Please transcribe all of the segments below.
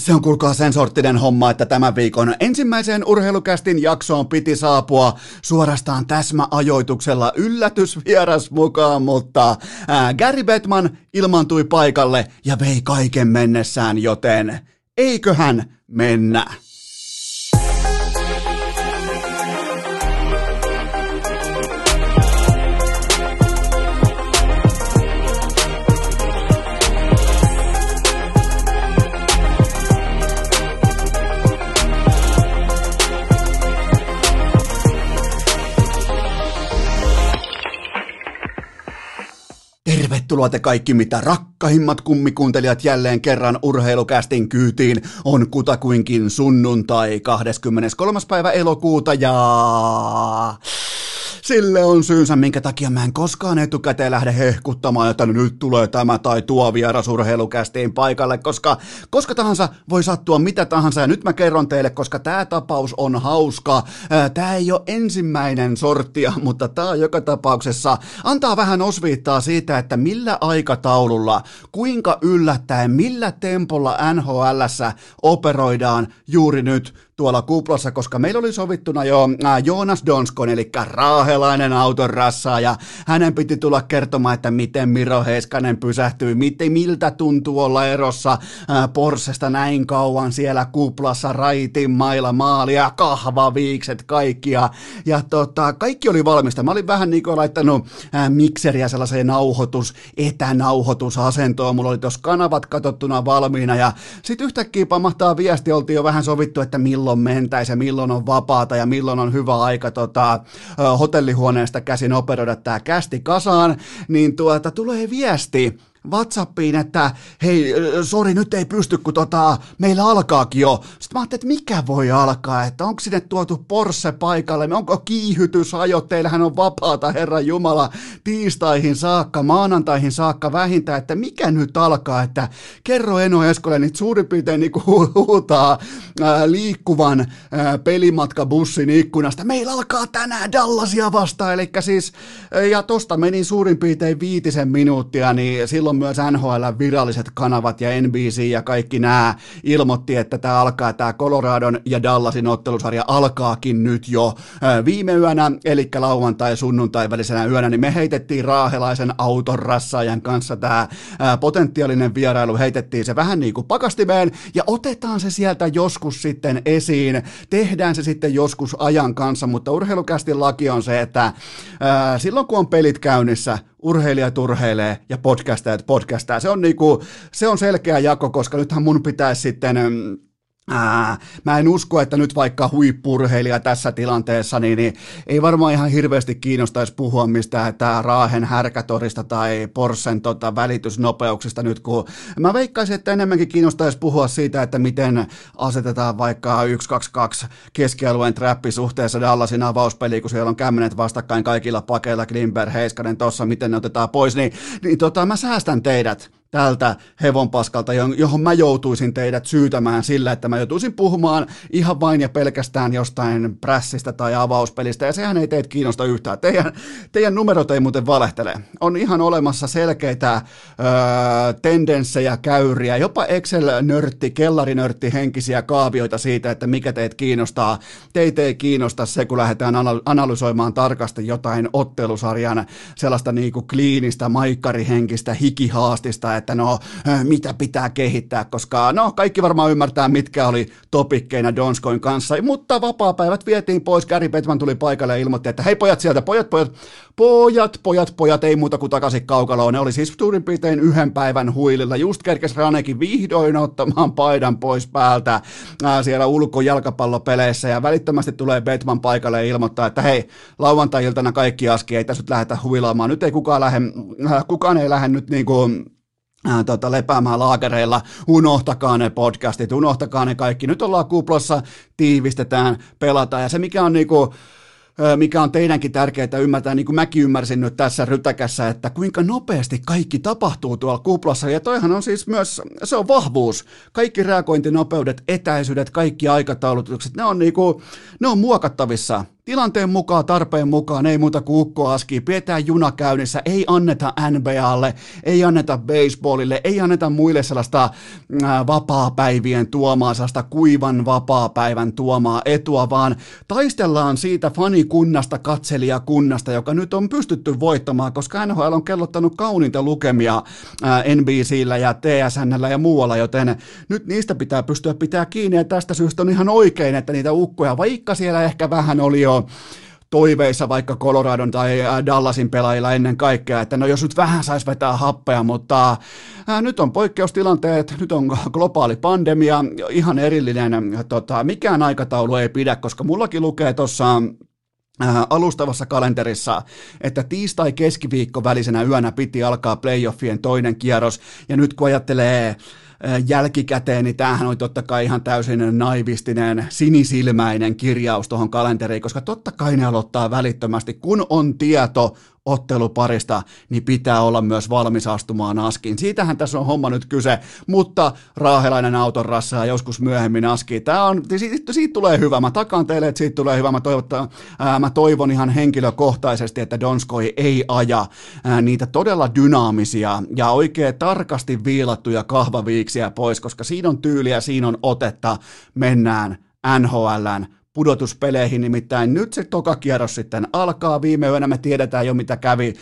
Se on kuulkaa sen sorttinen homma, että tämän viikon ensimmäiseen urheilukästin jaksoon piti saapua suorastaan täsmäajoituksella yllätysvieras mukaan, mutta ää, Gary Bettman ilmaantui paikalle ja vei kaiken mennessään, joten eiköhän mennä. Tervetuloa te kaikki mitä rakkahimmat kummikuuntelijat jälleen kerran urheilukästin kyytiin. On kutakuinkin sunnuntai 23. päivä elokuuta ja... Sille on syynsä, minkä takia mä en koskaan etukäteen lähde hehkuttamaan, että nyt tulee tämä tai tuo vierasurheilukästiin paikalle, koska koska tahansa voi sattua mitä tahansa. Ja nyt mä kerron teille, koska tämä tapaus on hauska. Tämä ei ole ensimmäinen sorttia, mutta tämä joka tapauksessa antaa vähän osviittaa siitä, että millä aikataululla, kuinka yllättäen, millä tempolla NHLssä operoidaan juuri nyt tuolla kuplassa, koska meillä oli sovittuna jo äh, Joonas Donskon, eli raahelainen auton rassa, ja hänen piti tulla kertomaan, että miten Miro Heiskanen pysähtyi, miten, miltä tuntuu olla erossa äh, Porschesta näin kauan siellä kuplassa, raitin mailla maalia, kahvaviikset, kaikkia, ja tota, kaikki oli valmista. Mä olin vähän niin kuin laittanut äh, mikseriä sellaiseen nauhoitus, etänauhoitusasentoon, mulla oli tuossa kanavat katsottuna valmiina, ja sitten yhtäkkiä pamahtaa viesti, oltiin jo vähän sovittu, että milloin milloin mentäisi ja milloin on vapaata ja milloin on hyvä aika tota, hotellihuoneesta käsin operoida tämä kästi kasaan, niin tuota, tulee viesti, Whatsappiin, että hei, sori, nyt ei pysty, kun tota, meillä alkaakin jo. Sitten mä ajattelin, että mikä voi alkaa, että onko sinne tuotu Porsche paikalle, onko kiihytysajot, teillähän on vapaata, Herra Jumala, tiistaihin saakka, maanantaihin saakka vähintään, että mikä nyt alkaa, että kerro Eno Eskolle, niin suurin piirtein niin huutaa ää, liikkuvan ää, pelimatkabussin ikkunasta, meillä alkaa tänään Dallasia vastaan, eli siis, ja tosta meni suurin piirtein viitisen minuuttia, niin silloin silloin myös NHL viralliset kanavat ja NBC ja kaikki nämä ilmoitti, että tämä alkaa, tämä Coloradon ja Dallasin ottelusarja alkaakin nyt jo. Viime yönä, eli lauantai sunnuntai välisenä yönä, niin me heitettiin raahelaisen auton rassaajan kanssa tämä potentiaalinen vierailu, heitettiin se vähän niin kuin pakastimeen ja otetaan se sieltä joskus sitten esiin, tehdään se sitten joskus ajan kanssa, mutta urheilukästin laki on se, että silloin kun on pelit käynnissä, urheilijat urheilee ja podcastajat podcastaa. Se on, niinku, se on selkeä jako, koska nythän mun pitäisi sitten mm, Ää, mä en usko, että nyt vaikka huippurheilija tässä tilanteessa, niin, niin ei varmaan ihan hirveästi kiinnostaisi puhua mistään että Raahen härkätorista tai Porsen tota, välitysnopeuksista nyt, kun mä veikkaisin, että enemmänkin kiinnostaisi puhua siitä, että miten asetetaan vaikka 1-2-2 keskialueen trappi suhteessa Dallasin avauspeliin, kun siellä on kämmenet vastakkain kaikilla pakeilla, Klimber, Heiskanen tossa, miten ne otetaan pois, niin, niin tota, mä säästän teidät tältä hevonpaskalta, johon mä joutuisin teidät syytämään sillä, että mä joutuisin puhumaan ihan vain ja pelkästään jostain prässistä tai avauspelistä, ja sehän ei teitä kiinnosta yhtään. Teidän, teidän numerot ei muuten valehtele. On ihan olemassa selkeitä öö, tendenssejä, käyriä, jopa Excel-nörtti, kellarinörtti henkisiä kaavioita siitä, että mikä teitä kiinnostaa. Teitä ei kiinnosta se, kun lähdetään analysoimaan tarkasti jotain ottelusarjan sellaista niinku kliinistä, maikkarihenkistä, hikihaastista, että no mitä pitää kehittää, koska no kaikki varmaan ymmärtää, mitkä oli topikkeina Donskoin kanssa, mutta vapaa-päivät vietiin pois, Gary Bettman tuli paikalle ja ilmoitti, että hei pojat sieltä, pojat, pojat, pojat, pojat, pojat, ei muuta kuin takaisin kaukaloon, ne oli siis suurin piirtein yhden päivän huililla, just kerkes Ranekin vihdoin ottamaan paidan pois päältä ää, siellä ulkojalkapallopeleissä. Ja välittömästi tulee Bettman paikalle ja ilmoittaa, että hei, lauantai-iltana kaikki aski, ei tässä nyt lähdetä huilaamaan, nyt ei kukaan lähde, äh, kukaan ei lähde nyt niin kuin ää, tota, lepäämään laakereilla, unohtakaa ne podcastit, unohtakaa ne kaikki. Nyt ollaan kuplassa, tiivistetään, pelataan ja se mikä on niinku, mikä on teidänkin tärkeää ymmärtää, niin kuin mäkin ymmärsin nyt tässä rytäkässä, että kuinka nopeasti kaikki tapahtuu tuolla kuplassa, ja toihan on siis myös, se on vahvuus. Kaikki reagointinopeudet, etäisyydet, kaikki aikataulutukset, ne on, niin kuin, ne on muokattavissa tilanteen mukaan, tarpeen mukaan, ei muuta kuin ukkoaski, pidetään juna käynnissä, ei anneta NBAlle, ei anneta baseballille, ei anneta muille sellaista ää, vapaa-päivien tuomaa, sellaista kuivan vapaa-päivän tuomaa etua, vaan taistellaan siitä fanikunnasta, katselijakunnasta, joka nyt on pystytty voittamaan, koska NHL on kellottanut kauniita lukemia ää, NBCllä ja TSNllä ja muualla, joten nyt niistä pitää pystyä pitää kiinni, ja tästä syystä on ihan oikein, että niitä ukkoja, vaikka siellä ehkä vähän oli jo toiveissa vaikka Coloradon tai Dallasin pelaajilla ennen kaikkea, että no jos nyt vähän saisi vetää happea, mutta ää, nyt on poikkeustilanteet, nyt on globaali pandemia, ihan erillinen, tota, mikään aikataulu ei pidä, koska mullakin lukee tuossa alustavassa kalenterissa, että tiistai-keskiviikko välisenä yönä piti alkaa playoffien toinen kierros, ja nyt kun ajattelee jälkikäteen, niin tämähän oli totta kai ihan täysin naivistinen, sinisilmäinen kirjaus tuohon kalenteriin, koska totta kai ne aloittaa välittömästi, kun on tieto otteluparista, niin pitää olla myös valmis astumaan askiin. Siitähän tässä on homma nyt kyse, mutta raahelainen auton rassaa joskus myöhemmin askiin. Tämä on, siitä, siitä tulee hyvä. Mä takaan teille, että siitä tulee hyvä. Mä, ää, mä toivon ihan henkilökohtaisesti, että Donskoi ei aja ää, niitä todella dynaamisia ja oikein tarkasti viilattuja kahvaviiksiä pois, koska siinä on tyyliä, siinä on otetta, mennään NHLn pudotuspeleihin, nimittäin nyt se toka kierros sitten alkaa. Viime yönä me tiedetään jo, mitä kävi.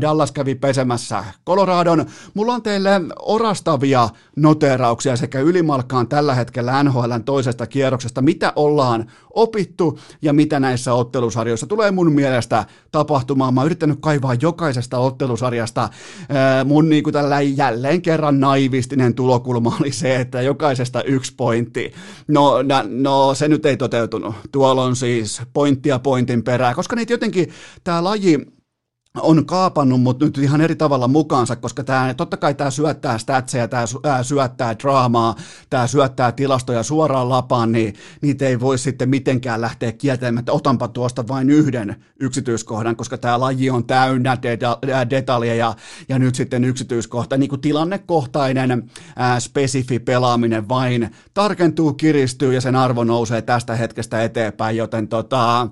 Dallas kävi pesemässä Coloradon. Mulla on teille orastavia noterauksia sekä ylimalkkaan tällä hetkellä NHLn toisesta kierroksesta, mitä ollaan opittu ja mitä näissä ottelusarjoissa tulee mun mielestä tapahtumaan. Mä oon yrittänyt kaivaa jokaisesta ottelusarjasta. Mun niin kuin tällä jälleen kerran naivistinen tulokulma oli se, että jokaisesta yksi pointti. No, no se nyt ei toteutunut. Tuolla on siis pointtia pointin perää, koska niitä jotenkin tämä laji on kaapannut mut nyt ihan eri tavalla mukaansa, koska tämä, totta kai tämä syöttää statseja, tämä syöttää draamaa, tämä syöttää tilastoja suoraan lapaan, niin niitä ei voi sitten mitenkään lähteä kieltämään, että otanpa tuosta vain yhden yksityiskohdan, koska tämä laji on täynnä deta- detaljeja ja nyt sitten yksityiskohta, niin kuin tilannekohtainen ää, spesifi pelaaminen vain tarkentuu, kiristyy ja sen arvo nousee tästä hetkestä eteenpäin, joten tota,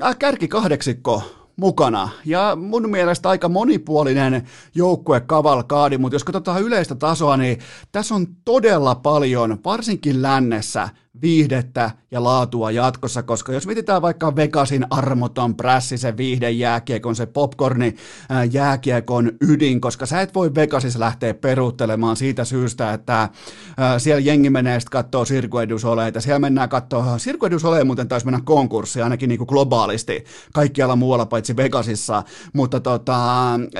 ää, kärki kahdeksikko mukana. Ja mun mielestä aika monipuolinen joukkue kavalkaadi, mutta jos katsotaan yleistä tasoa, niin tässä on todella paljon, varsinkin lännessä, viihdettä ja laatua jatkossa, koska jos mietitään vaikka Vegasin armoton prässi, se viihdejääkiekon, se popcorni jääkiekon ydin, koska sä et voi Vegasissa lähteä peruuttelemaan siitä syystä, että siellä jengi menee sitten katsoo sirkuedusoleita, siellä mennään katsoa, sirkuedusole muuten taisi mennä konkurssi ainakin niin kuin globaalisti, kaikkialla muualla paitsi Vegasissa, mutta tota,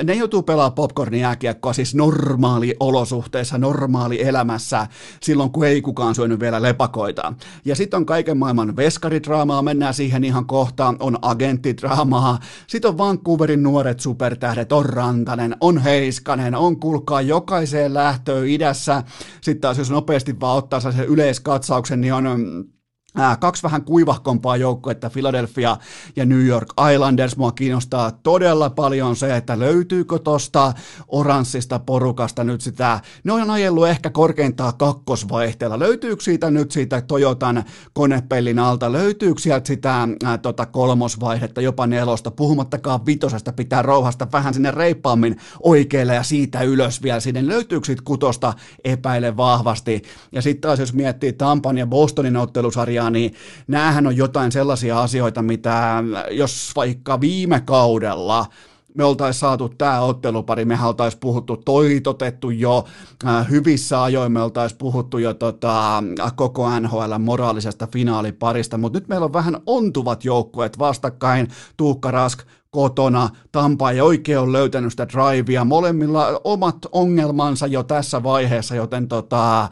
ne joutuu pelaamaan popcorni jääkiekkoa siis normaali olosuhteissa, normaali elämässä, silloin kun ei kukaan syönyt vielä lepakoita. Ja sitten on kaiken maailman veskaridraamaa, mennään siihen ihan kohtaan, on agenttidraamaa, sitten on Vancouverin nuoret supertähdet, on Rantanen, on Heiskanen, on kulkaa jokaiseen lähtöön idässä. Sitten taas jos nopeasti vaan ottaa sen yleiskatsauksen, niin on kaksi vähän kuivahkompaa joukkuetta, Philadelphia ja New York Islanders. Mua kiinnostaa todella paljon se, että löytyykö tosta oranssista porukasta nyt sitä, ne on ajellut ehkä korkeintaan kakkosvaihteella. Löytyykö siitä nyt siitä Toyotan konepellin alta, löytyykö sieltä sitä ää, tota kolmosvaihdetta, jopa nelosta, puhumattakaan vitosesta, pitää rouhasta vähän sinne reippaammin oikealle ja siitä ylös vielä sinne. Löytyykö siitä kutosta epäile vahvasti. Ja sitten taas jos miettii Tampan ja Bostonin ottelusarjaa, sarjaa, niin näähän on jotain sellaisia asioita, mitä jos vaikka viime kaudella me oltaisiin saatu tämä ottelupari, me oltaisiin puhuttu toitotettu jo äh, hyvissä ajoin, me oltaisiin puhuttu jo tota, koko NHL moraalisesta finaaliparista, mutta nyt meillä on vähän ontuvat joukkueet vastakkain, Tuukka Rask kotona, Tampa ei oikein ole löytänyt sitä drivea, molemmilla omat ongelmansa jo tässä vaiheessa, joten tota,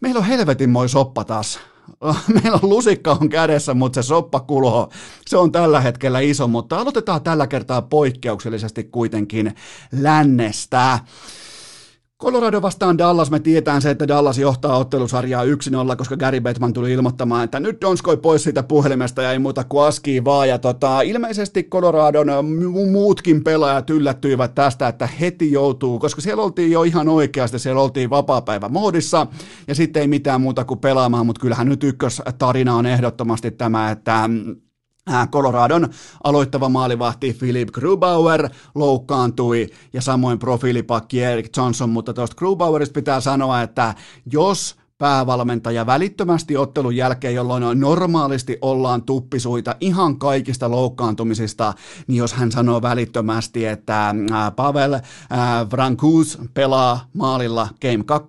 meillä on helvetin moi soppa taas meillä on lusikka on kädessä, mutta se soppakulho, se on tällä hetkellä iso, mutta aloitetaan tällä kertaa poikkeuksellisesti kuitenkin lännestä. Colorado vastaan Dallas, me tietään se, että Dallas johtaa ottelusarjaa 1-0, koska Gary Bettman tuli ilmoittamaan, että nyt Donskoi pois siitä puhelimesta ja ei muuta kuin askii vaan. Ja tota, ilmeisesti Coloradon muutkin pelaajat yllättyivät tästä, että heti joutuu, koska siellä oltiin jo ihan oikeasti, siellä oltiin vapaa-päivä moodissa ja sitten ei mitään muuta kuin pelaamaan, mutta kyllähän nyt ykköstarina on ehdottomasti tämä, että Coloradon aloittava maalivahti Philip Grubauer loukkaantui ja samoin profiilipakki Eric Johnson, mutta tuosta Grubauerista pitää sanoa, että jos päävalmentaja välittömästi ottelun jälkeen, jolloin normaalisti ollaan tuppisuita ihan kaikista loukkaantumisista, niin jos hän sanoo välittömästi, että Pavel Frankus pelaa maalilla Game 2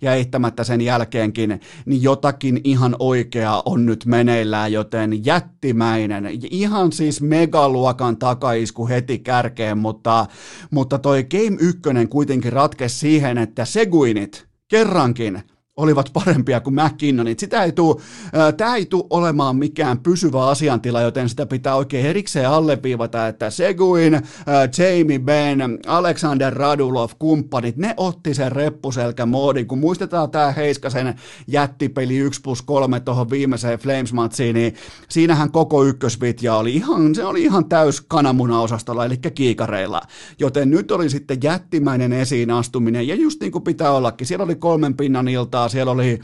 ja eittämättä sen jälkeenkin, niin jotakin ihan oikeaa on nyt meneillään, joten jättimäinen, ihan siis megaluokan takaisku heti kärkeen, mutta, mutta toi Game 1 kuitenkin ratkesi siihen, että Seguinit kerrankin olivat parempia kuin McKinnonit. Sitä ei tuu, tämä ei tule olemaan mikään pysyvä asiantila, joten sitä pitää oikein erikseen alleviivata, että Seguin, Jamie Benn, Alexander Radulov, kumppanit, ne otti sen reppuselkämoodin. Kun muistetaan tämä Heiskasen jättipeli 1 plus 3 tuohon viimeiseen Flames-matsiin, niin siinähän koko ykkösvitja oli ihan, se oli ihan täys kananmunaosastolla, eli kiikareilla. Joten nyt oli sitten jättimäinen esiin astuminen, ja just niin kuin pitää ollakin. Siellä oli kolmen pinnan iltaa, kertaa. Siellä oli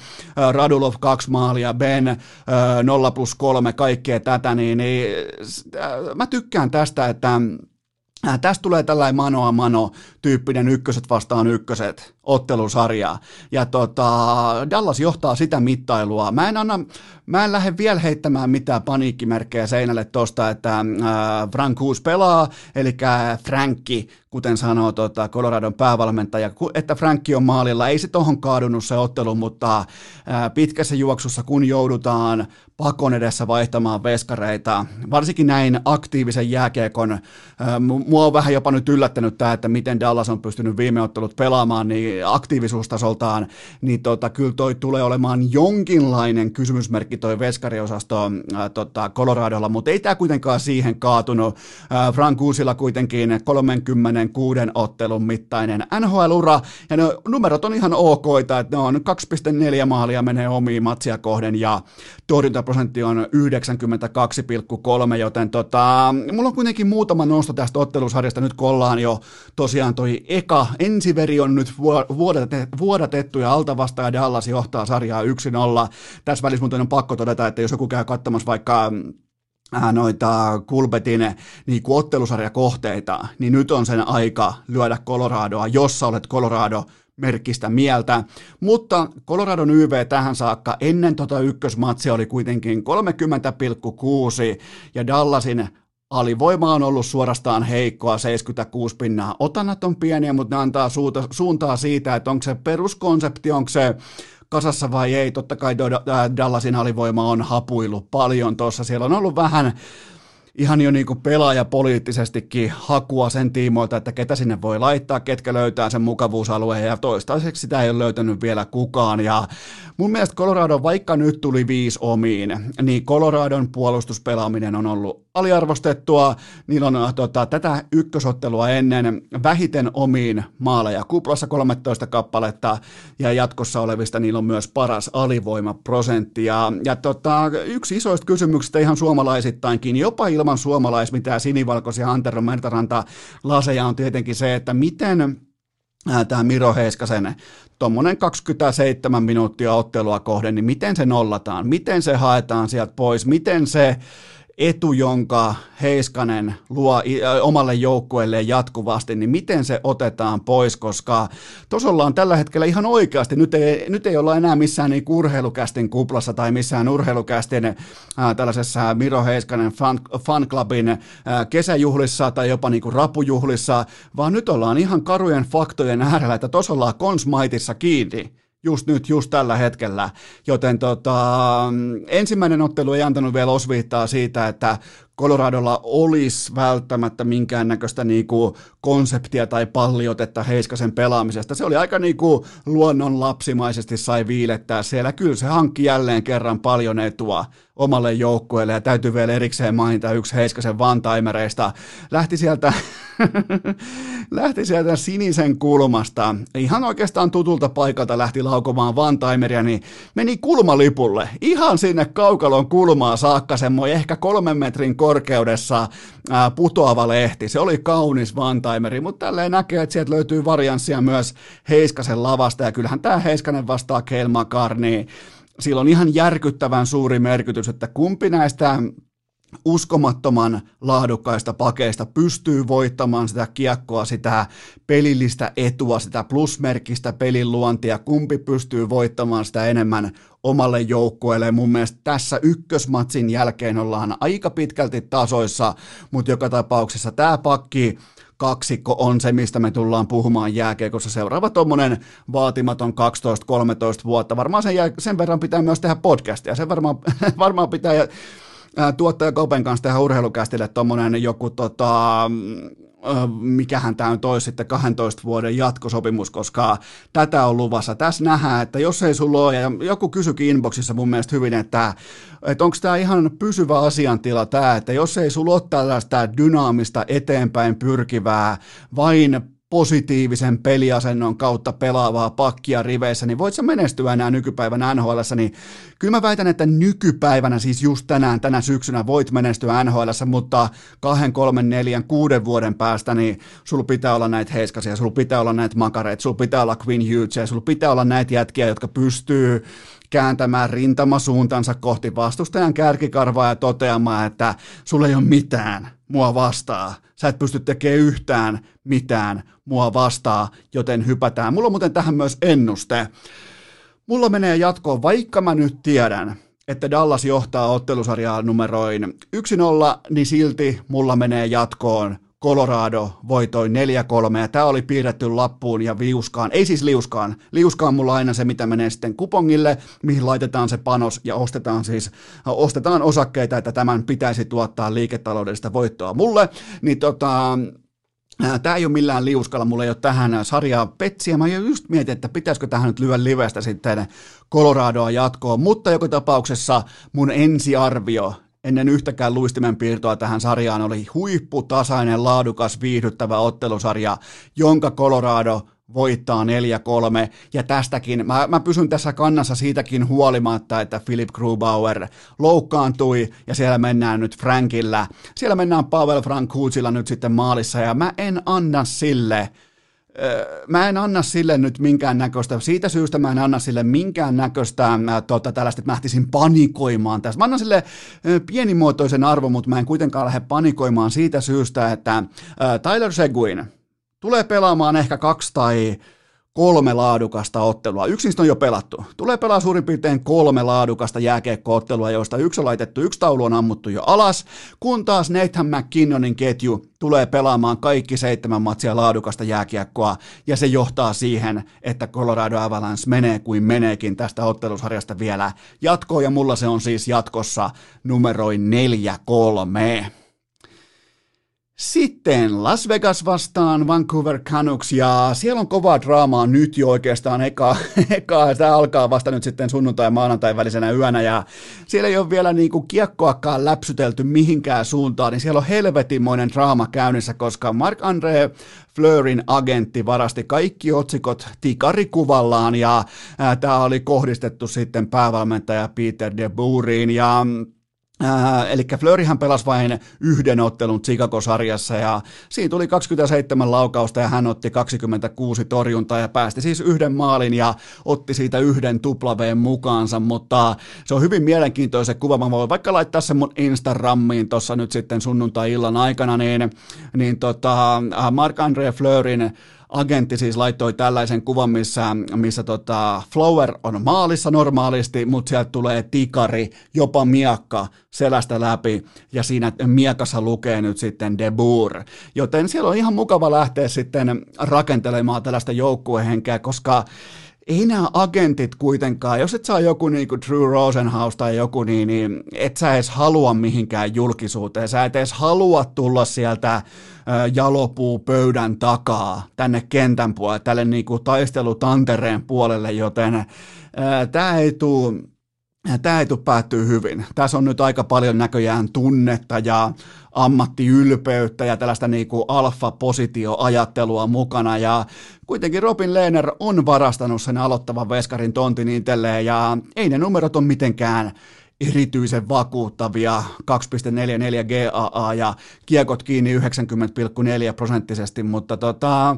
Radulov kaksi maalia, Ben 0 plus 3, kaikkea tätä, niin, niin mä tykkään tästä, että Tästä tulee tällainen manoa mano tyyppinen ykköset vastaan ykköset ottelusarja. Ja tota, Dallas johtaa sitä mittailua. Mä en, anna, mä en lähde vielä heittämään mitään paniikkimerkkejä seinälle tosta, että äh, Frankuus pelaa, eli Frankki, kuten sanoo tota, Coloradon päävalmentaja, että Frankki on maalilla. Ei se tohon kaadunut se ottelu, mutta äh, pitkässä juoksussa, kun joudutaan pakon edessä vaihtamaan veskareita, varsinkin näin aktiivisen jääkiekon, mua on vähän jopa nyt yllättänyt tämä, että miten Dallas on pystynyt viime ottelut pelaamaan, niin aktiivisuustasoltaan, niin tota, kyllä toi tulee olemaan jonkinlainen kysymysmerkki toi veskariosasto äh, tota, Coloradolla, mutta ei tämä kuitenkaan siihen kaatunut. Äh, Frank Uusilla kuitenkin 36 ottelun mittainen NHL-ura, ja ne numerot on ihan okoita, että ne on 2,4 maalia menee omiin matsia kohden, ja torjuntaprosentti on 92,3, joten tota, mulla on kuitenkin muutama nosto tästä ottelusarjasta nyt, kun ollaan jo tosiaan toi eka, ensiveri on nyt vuodatettu ja alta vastaan Dallas johtaa sarjaa 1-0. Tässä välissä on pakko todeta, että jos joku käy katsomassa vaikka noita Kulbetin niin ottelusarjakohteita, niin nyt on sen aika lyödä Coloradoa, jos sä olet Colorado merkistä mieltä, mutta Coloradon YV tähän saakka ennen tota ykkösmatsia oli kuitenkin 30,6 ja Dallasin alivoima on ollut suorastaan heikkoa, 76 pinnaa. Otannat on pieniä, mutta ne antaa suunta, suuntaa siitä, että onko se peruskonsepti, onko se kasassa vai ei. Totta kai Dallasin alivoima on hapuillut paljon tuossa. Siellä on ollut vähän ihan jo niin kuin pelaaja poliittisestikin hakua sen tiimoilta, että ketä sinne voi laittaa, ketkä löytää sen mukavuusalueen ja toistaiseksi sitä ei ole löytänyt vielä kukaan. Ja mun mielestä Colorado, vaikka nyt tuli viisi omiin, niin Coloradon puolustuspelaaminen on ollut aliarvostettua, niillä on tota, tätä ykkösottelua ennen vähiten omiin maaleja kuplassa 13 kappaletta ja jatkossa olevista niillä on myös paras alivoimaprosentti. Ja, ja tota, yksi isoista kysymyksistä ihan suomalaisittainkin, jopa ilman suomalais mitään sinivalkoisia Antero Mertaranta laseja on tietenkin se, että miten tämä Miro Heiskasen tuommoinen 27 minuuttia ottelua kohden, niin miten se nollataan, miten se haetaan sieltä pois, miten se etu, jonka Heiskanen luo omalle joukkueelle jatkuvasti, niin miten se otetaan pois, koska tuossa ollaan tällä hetkellä ihan oikeasti, nyt ei, nyt ei olla enää missään niin urheilukästin kuplassa tai missään urheilukästin äh, tällaisessa Miro Heiskanen fan, fanclubin äh, kesäjuhlissa tai jopa niin kuin rapujuhlissa, vaan nyt ollaan ihan karujen faktojen äärellä, että tuossa ollaan konsmaitissa kiinni just nyt, just tällä hetkellä. Joten tota, ensimmäinen ottelu ei antanut vielä osviittaa siitä, että Coloradolla olisi välttämättä minkäännäköistä niinku konseptia tai palliotetta Heiskasen pelaamisesta. Se oli aika niinku luonnon lapsimaisesti sai viilettää siellä. Kyllä se hankki jälleen kerran paljon etua omalle joukkueelle ja täytyy vielä erikseen mainita yksi Heiskasen vantaimereista. Lähti sieltä, lähti sieltä sinisen kulmasta. Ihan oikeastaan tutulta paikalta lähti laukomaan vantaimeria, niin meni kulmalipulle. Ihan sinne kaukalon kulmaa saakka semmoinen ehkä kolmen metrin korkeudessa putoava lehti. Se oli kaunis vantaimeri, mutta tälleen näkee, että sieltä löytyy varianssia myös Heiskasen lavasta, ja kyllähän tämä Heiskanen vastaa Keil McCartney. Sillä on ihan järkyttävän suuri merkitys, että kumpi näistä uskomattoman laadukkaista pakeista pystyy voittamaan sitä kiekkoa, sitä pelillistä etua, sitä plusmerkistä pelin luontia, kumpi pystyy voittamaan sitä enemmän omalle joukkueelle. Mun mielestä tässä ykkösmatsin jälkeen ollaan aika pitkälti tasoissa, mutta joka tapauksessa tämä pakki kaksikko on se, mistä me tullaan puhumaan jääkiekossa seuraava tuommoinen vaatimaton 12-13 vuotta. Varmaan sen, jää, sen verran pitää myös tehdä podcastia, sen varmaan, varmaan pitää tuottaja Kopen kanssa tehdä urheilukästille tuommoinen joku tota, mikähän tämä nyt olisi sitten 12 vuoden jatkosopimus, koska tätä on luvassa. Tässä nähdään, että jos ei sulla ole, ja joku kysyikin inboxissa mun mielestä hyvin, että, että onko tämä ihan pysyvä asiantila tämä, että jos ei sulla ole tällaista dynaamista eteenpäin pyrkivää, vain positiivisen peliasennon kautta pelaavaa pakkia riveissä, niin voit sä menestyä enää nykypäivänä nhl niin kyllä mä väitän, että nykypäivänä, siis just tänään, tänä syksynä voit menestyä nhl mutta kahden, kolmen, neljän, kuuden vuoden päästä, niin sulla pitää olla näitä heiskasia, sulla pitää olla näitä makareita, sulla pitää olla Queen Hughesia, sulla pitää olla näitä jätkiä, jotka pystyy kääntämään rintamasuuntansa kohti vastustajan kärkikarvaa ja toteamaan, että sulla ei ole mitään mua vastaa. Sä et pysty tekemään yhtään mitään mua vastaa, joten hypätään. Mulla on muuten tähän myös ennuste. Mulla menee jatkoon, vaikka mä nyt tiedän, että Dallas johtaa ottelusarjaa numeroin 1-0, niin silti mulla menee jatkoon Colorado voitoi 4-3 ja tämä oli piirretty lappuun ja liuskaan, ei siis liuskaan, liuskaan mulla aina se mitä menee sitten kupongille, mihin laitetaan se panos ja ostetaan siis, ostetaan osakkeita, että tämän pitäisi tuottaa liiketaloudellista voittoa mulle, niin tota, Tämä ei ole millään liuskalla, mulla ei ole tähän sarjaa petsiä. Mä just mietin, että pitäisikö tähän nyt lyödä livestä sitten Coloradoa jatkoon, mutta joka tapauksessa mun ensiarvio ennen yhtäkään luistimen piirtoa tähän sarjaan oli huipputasainen, laadukas, viihdyttävä ottelusarja, jonka Colorado voittaa 4-3, ja tästäkin, mä, mä pysyn tässä kannassa siitäkin huolimatta, että Philip Grubauer loukkaantui, ja siellä mennään nyt Frankillä, siellä mennään Pavel Frankuutsilla nyt sitten maalissa, ja mä en anna sille mä en anna sille nyt minkään näköistä, siitä syystä mä en anna sille minkään näköistä tota, tällaista, että mä lähtisin panikoimaan tästä. Mä annan sille pienimuotoisen arvon, mutta mä en kuitenkaan lähde panikoimaan siitä syystä, että Tyler Seguin tulee pelaamaan ehkä kaksi tai kolme laadukasta ottelua. Yksi niistä on jo pelattu. Tulee pelaa suurin piirtein kolme laadukasta jääkiekko-ottelua, joista yksi on laitettu, yksi taulu on ammuttu jo alas, kun taas Nathan McKinnonin ketju tulee pelaamaan kaikki seitsemän matsia laadukasta jääkiekkoa, ja se johtaa siihen, että Colorado Avalanche menee kuin meneekin tästä ottelusarjasta vielä jatkoon, ja mulla se on siis jatkossa numeroin 4-3. Sitten Las Vegas vastaan Vancouver Canucks ja siellä on kovaa draamaa nyt jo oikeastaan. Eka, eka tämä alkaa vasta nyt sitten sunnuntai maanantai välisenä yönä ja siellä ei ole vielä niinku kiekkoakaan läpsytelty mihinkään suuntaan, niin siellä on helvetimoinen draama käynnissä, koska Mark-André Fleurin agentti varasti kaikki otsikot tikarikuvallaan ja tämä oli kohdistettu sitten päävalmentaja Peter de Boeriin ja Äh, eli Flörihän pelasi vain yhden ottelun Chicago-sarjassa ja siinä tuli 27 laukausta ja hän otti 26 torjuntaa ja päästi siis yhden maalin ja otti siitä yhden tuplaveen mukaansa, mutta se on hyvin mielenkiintoinen kuva. Mä voin vaikka laittaa sen mun Instagramiin tuossa nyt sitten sunnuntai-illan aikana, niin, niin tota, Mark-André Fleurin agentti siis laittoi tällaisen kuvan, missä, missä tota Flower on maalissa normaalisti, mutta sieltä tulee tikari, jopa miakka selästä läpi, ja siinä miekassa lukee nyt sitten De. Joten siellä on ihan mukava lähteä sitten rakentelemaan tällaista joukkuehenkeä, koska ei nämä agentit kuitenkaan, jos et saa joku niin kuin Drew Rosenhaus tai joku, niin, niin et sä edes halua mihinkään julkisuuteen. Sä et edes halua tulla sieltä jalopuu pöydän takaa tänne kentän puolelle, tälle niin kuin taistelutantereen puolelle, joten tämä ei tule Tämä ei tule päättyä hyvin. Tässä on nyt aika paljon näköjään tunnetta ja ammattiylpeyttä ja tällaista niin kuin alfa-positioajattelua mukana ja kuitenkin Robin Lehner on varastanut sen aloittavan veskarin tontin itselleen ja ei ne numerot ole mitenkään erityisen vakuuttavia 2,44 GAA ja kiekot kiinni 90,4 prosenttisesti, mutta tota,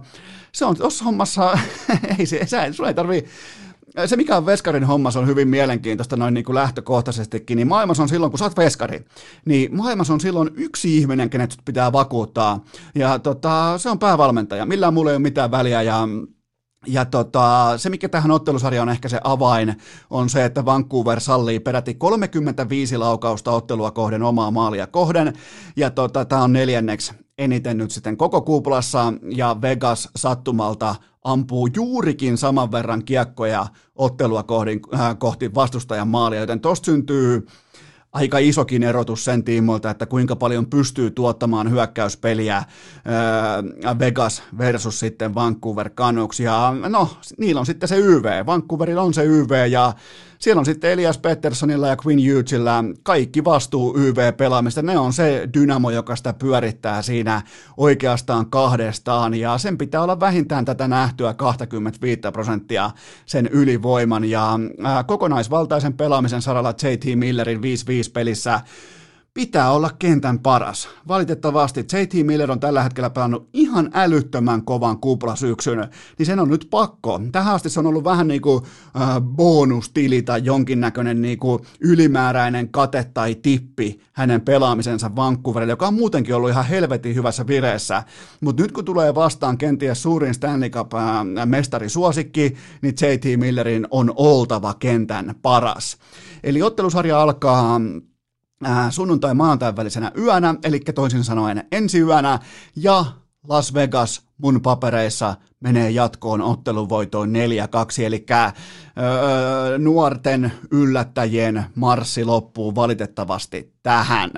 se on tuossa hommassa, ei se, sä, sulla ei tarvii se mikä on veskarin homma, on hyvin mielenkiintoista noin niin kuin lähtökohtaisestikin, niin maailmassa on silloin, kun sä oot veskari, niin maailmassa on silloin yksi ihminen, kenet pitää vakuuttaa, ja tota, se on päävalmentaja. Millään mulla ei ole mitään väliä, ja ja tota, se, mikä tähän ottelusarjaan on ehkä se avain, on se, että Vancouver sallii peräti 35 laukausta ottelua kohden omaa maalia kohden, ja tota, tämä on neljänneksi eniten nyt sitten koko kuplassa, ja Vegas sattumalta ampuu juurikin saman verran kiekkoja ottelua kohti, äh, kohti vastustajan maalia, joten tosta syntyy aika isokin erotus sen tiimoilta, että kuinka paljon pystyy tuottamaan hyökkäyspeliä äh, Vegas versus sitten Vancouver Canucks. Ja no, niillä on sitten se YV. Vancouverilla on se YV ja siellä on sitten Elias Petterssonilla ja Quinn Hughesilla kaikki vastuu YV-pelaamista. Ne on se dynamo, joka sitä pyörittää siinä oikeastaan kahdestaan, ja sen pitää olla vähintään tätä nähtyä 25 prosenttia sen ylivoiman, ja kokonaisvaltaisen pelaamisen saralla JT Millerin 5-5 pelissä pitää olla kentän paras. Valitettavasti JT Miller on tällä hetkellä pelannut ihan älyttömän kovan kuplasyksyn, niin sen on nyt pakko. Tähän asti se on ollut vähän niin kuin äh, bonustili tai jonkinnäköinen niin kuin ylimääräinen kate tai tippi hänen pelaamisensa Vancouverille, joka on muutenkin ollut ihan helvetin hyvässä vireessä. Mutta nyt kun tulee vastaan kenties suurin Stanley Cup äh, niin JT Millerin on oltava kentän paras. Eli ottelusarja alkaa äh, sunnuntai maanantain välisenä yönä, eli toisin sanoen ensi yönä, ja Las Vegas mun papereissa menee jatkoon otteluvoitoon 4-2, eli öö, nuorten yllättäjien marssi loppuu valitettavasti tähän.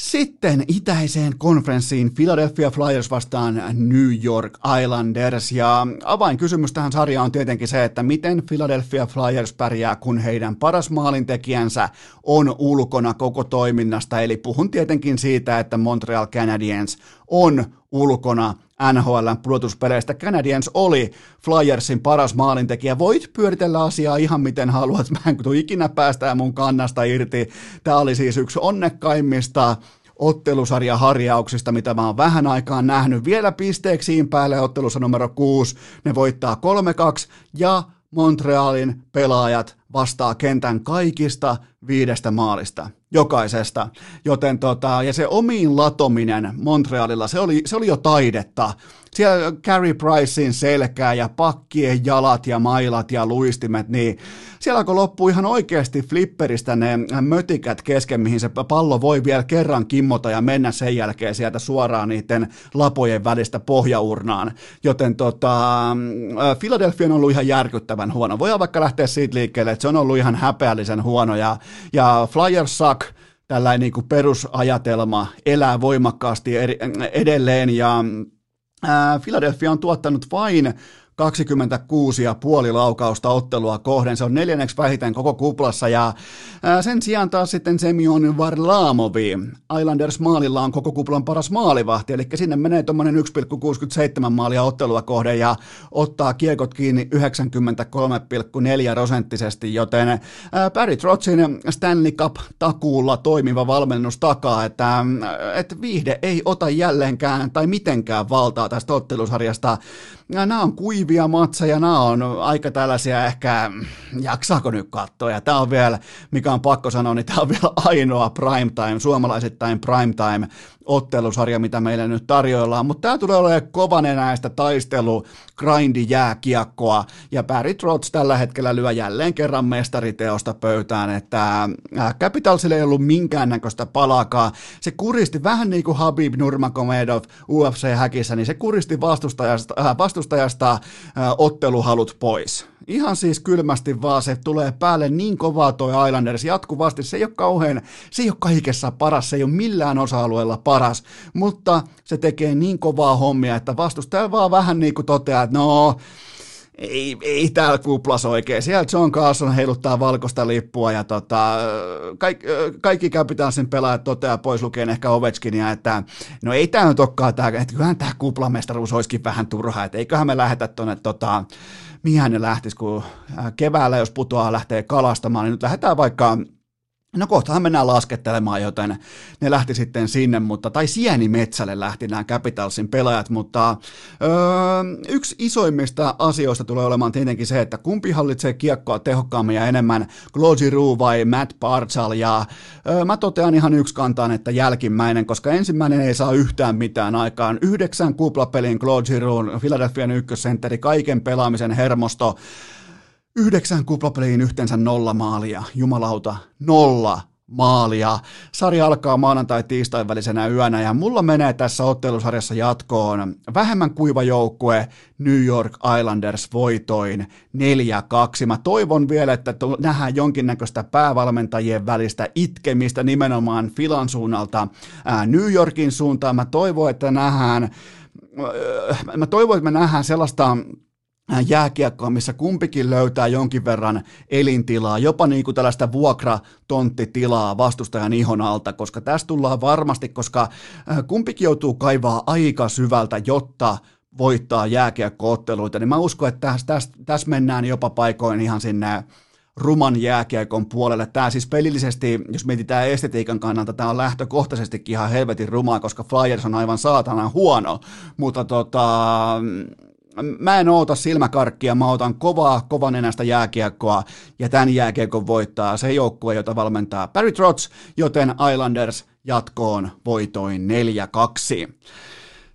Sitten itäiseen konferenssiin Philadelphia Flyers vastaan New York Islanders. Ja avainkysymys tähän sarjaan on tietenkin se, että miten Philadelphia Flyers pärjää, kun heidän paras maalintekijänsä on ulkona koko toiminnasta, eli puhun tietenkin siitä, että Montreal Canadiens on ulkona NHLn pudotuspeleistä. Canadiens oli Flyersin paras maalintekijä. Voit pyöritellä asiaa ihan miten haluat. Mä en tule ikinä päästään mun kannasta irti. Tämä oli siis yksi onnekkaimmista ottelusarjaharjauksista, mitä mä oon vähän aikaan nähnyt. Vielä pisteeksiin päälle ottelussa numero 6. Ne voittaa 3-2 ja Montrealin pelaajat vastaa kentän kaikista viidestä maalista, jokaisesta. Joten tota, ja se omiin latominen Montrealilla, se oli, se oli jo taidetta. Siellä Carey Pricein selkää ja pakkien jalat ja mailat ja luistimet, niin siellä alkoi loppu ihan oikeasti flipperistä ne mötikät kesken, mihin se pallo voi vielä kerran kimmota ja mennä sen jälkeen sieltä suoraan niiden lapojen välistä pohjaurnaan. Joten tota, Philadelphia on ollut ihan järkyttävän huono. Voidaan vaikka lähteä siitä liikkeelle, että se on ollut ihan häpeällisen huono ja, ja Flyers suck, tällainen niin perusajatelma elää voimakkaasti edelleen ja Philadelphia on tuottanut vain 26,5 laukausta ottelua kohden. Se on neljänneksi vähiten koko kuplassa ja sen sijaan taas sitten Semyon Varlamovi. Islanders maalilla on koko kuplan paras maalivahti, eli sinne menee tuommoinen 1,67 maalia ottelua kohden ja ottaa kiekot kiinni 93,4 prosenttisesti, joten Barry Trotsin Stanley Cup takuulla toimiva valmennus takaa, että, että viihde ei ota jälleenkään tai mitenkään valtaa tästä ottelusarjasta. Nämä on kuivia matseja, nämä on aika tällaisia ehkä, jaksaako nyt katsoa, ja tämä on vielä, mikä on pakko sanoa, niin tämä on vielä ainoa primetime, suomalaisittain primetime ottelusarja, mitä meille nyt tarjoillaan, mutta tämä tulee olemaan kovanenäistä taistelu, grindi jääkiekkoa, ja Barry Trotz tällä hetkellä lyö jälleen kerran mestariteosta pöytään, että äh, Capitalsille ei ollut minkäännäköistä palakaa, se kuristi vähän niin kuin Habib Nurmagomedov UFC-häkissä, niin se kuristi vastustajasta, äh, vastustajasta äh, otteluhalut pois. Ihan siis kylmästi vaan se tulee päälle niin kovaa toi Islanders jatkuvasti. Se ei ole kauhean, se ei ole kaikessa paras, se ei ole millään osa-alueella paras, mutta se tekee niin kovaa hommia, että vastustaja vaan vähän niin kuin toteaa, että no, ei, ei täällä kuplas oikein. Siellä John Carlson heiluttaa valkoista lippua ja tota, kaikki, kaikki Capitalsin pelaajat toteaa pois lukeen ehkä Ovechkinia, että no ei tämä nyt olekaan tämä, että kyllähän tämä kuplamestaruus olisikin vähän turhaa, että eiköhän me lähetä tuonne tota, mihin ne lähtisi, kun keväällä jos putoaa lähtee kalastamaan, niin nyt lähdetään vaikka No kohtahan mennään laskettelemaan, joten ne lähti sitten sinne, mutta, tai Sienimetsälle lähti nämä Capitalsin pelaajat, mutta öö, yksi isoimmista asioista tulee olemaan tietenkin se, että kumpi hallitsee kiekkoa tehokkaammin ja enemmän, Claude Giroux vai Matt Parchal, ja öö, mä totean ihan yksi kantaan, että jälkimmäinen, koska ensimmäinen ei saa yhtään mitään aikaan. Yhdeksän kuplapelin Claude Giroux, Philadelphian ykkössentteri, kaiken pelaamisen hermosto, Yhdeksän kuplapeliin yhteensä nolla maalia. Jumalauta, nolla maalia. Sarja alkaa maanantai tiistain välisenä yönä ja mulla menee tässä ottelusarjassa jatkoon vähemmän kuiva joukkue New York Islanders voitoin 4-2. Mä toivon vielä, että nähdään jonkinnäköistä päävalmentajien välistä itkemistä nimenomaan Filan suunnalta New Yorkin suuntaan. Mä toivon, että nähdään mä toivon, että me nähdään sellaista jääkiekkoa, missä kumpikin löytää jonkin verran elintilaa, jopa niin kuin tällaista vuokratonttitilaa vastustajan ihon alta, koska tästä tullaan varmasti, koska kumpikin joutuu kaivaa aika syvältä, jotta voittaa jääkiekkootteluita, niin mä uskon, että tässä, tässä, tässä mennään jopa paikoin ihan sinne ruman jääkiekon puolelle. Tämä siis pelillisesti, jos mietitään estetiikan kannalta, tämä on lähtökohtaisestikin ihan helvetin rumaa, koska Flyers on aivan saatana huono, mutta tota, mä en oota silmäkarkkia, mä otan kovaa, kovan enästä jääkiekkoa, ja tämän jääkiekon voittaa se joukkue, jota valmentaa Barry Trotz, joten Islanders jatkoon voitoin 4-2.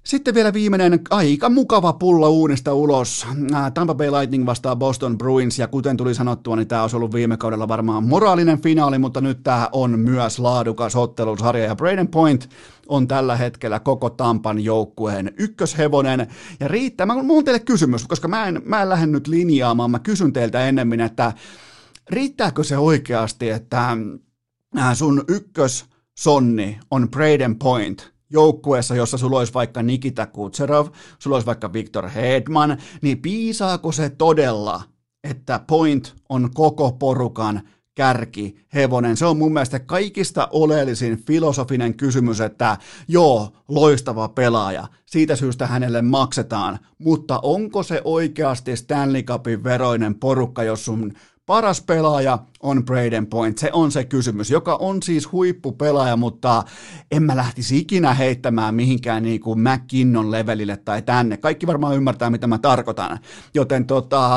Sitten vielä viimeinen aika mukava pulla uunista ulos. Tampa Bay Lightning vastaa Boston Bruins ja kuten tuli sanottua, niin tämä olisi ollut viime kaudella varmaan moraalinen finaali, mutta nyt tämä on myös laadukas ottelusarja ja Braden Point on tällä hetkellä koko Tampan joukkueen ykköshevonen. Ja riittää, mä, on teille kysymys, koska mä en, mä en lähde nyt linjaamaan, mä kysyn teiltä ennemmin, että riittääkö se oikeasti, että sun ykkös sonni on Braden Point – joukkueessa, jossa sulla olisi vaikka Nikita Kutserov, sulla olisi vaikka Victor Hedman, niin piisaako se todella, että Point on koko porukan kärki, hevonen. Se on mun mielestä kaikista oleellisin filosofinen kysymys, että joo, loistava pelaaja, siitä syystä hänelle maksetaan, mutta onko se oikeasti Stanley Cupin veroinen porukka, jos sun paras pelaaja on Braden Point, se on se kysymys, joka on siis huippupelaaja, mutta en mä lähtisi ikinä heittämään mihinkään niin kuin McKinnon levelille tai tänne. Kaikki varmaan ymmärtää, mitä mä tarkoitan. Joten tota,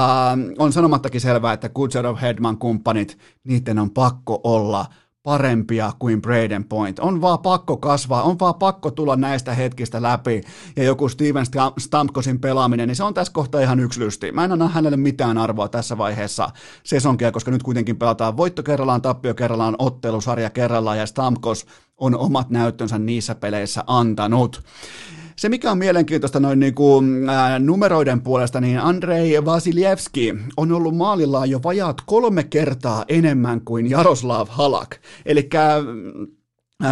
on sanomattakin selvää, että Kutserov Hedman kumppanit, niiden on pakko olla parempia kuin Braden Point. On vaan pakko kasvaa, on vaan pakko tulla näistä hetkistä läpi. Ja joku Steven Stamkosin pelaaminen, niin se on tässä kohtaa ihan yksi lysti. Mä en anna hänelle mitään arvoa tässä vaiheessa sesonkia, koska nyt kuitenkin pelataan voitto kerrallaan, tappio kerrallaan, ottelusarja kerrallaan ja Stamkos on omat näyttönsä niissä peleissä antanut. Se, mikä on mielenkiintoista noin niin kuin, ää, numeroiden puolesta, niin Andrei Vasiljevski on ollut maalillaan jo vajaat kolme kertaa enemmän kuin Jaroslav Halak. Eli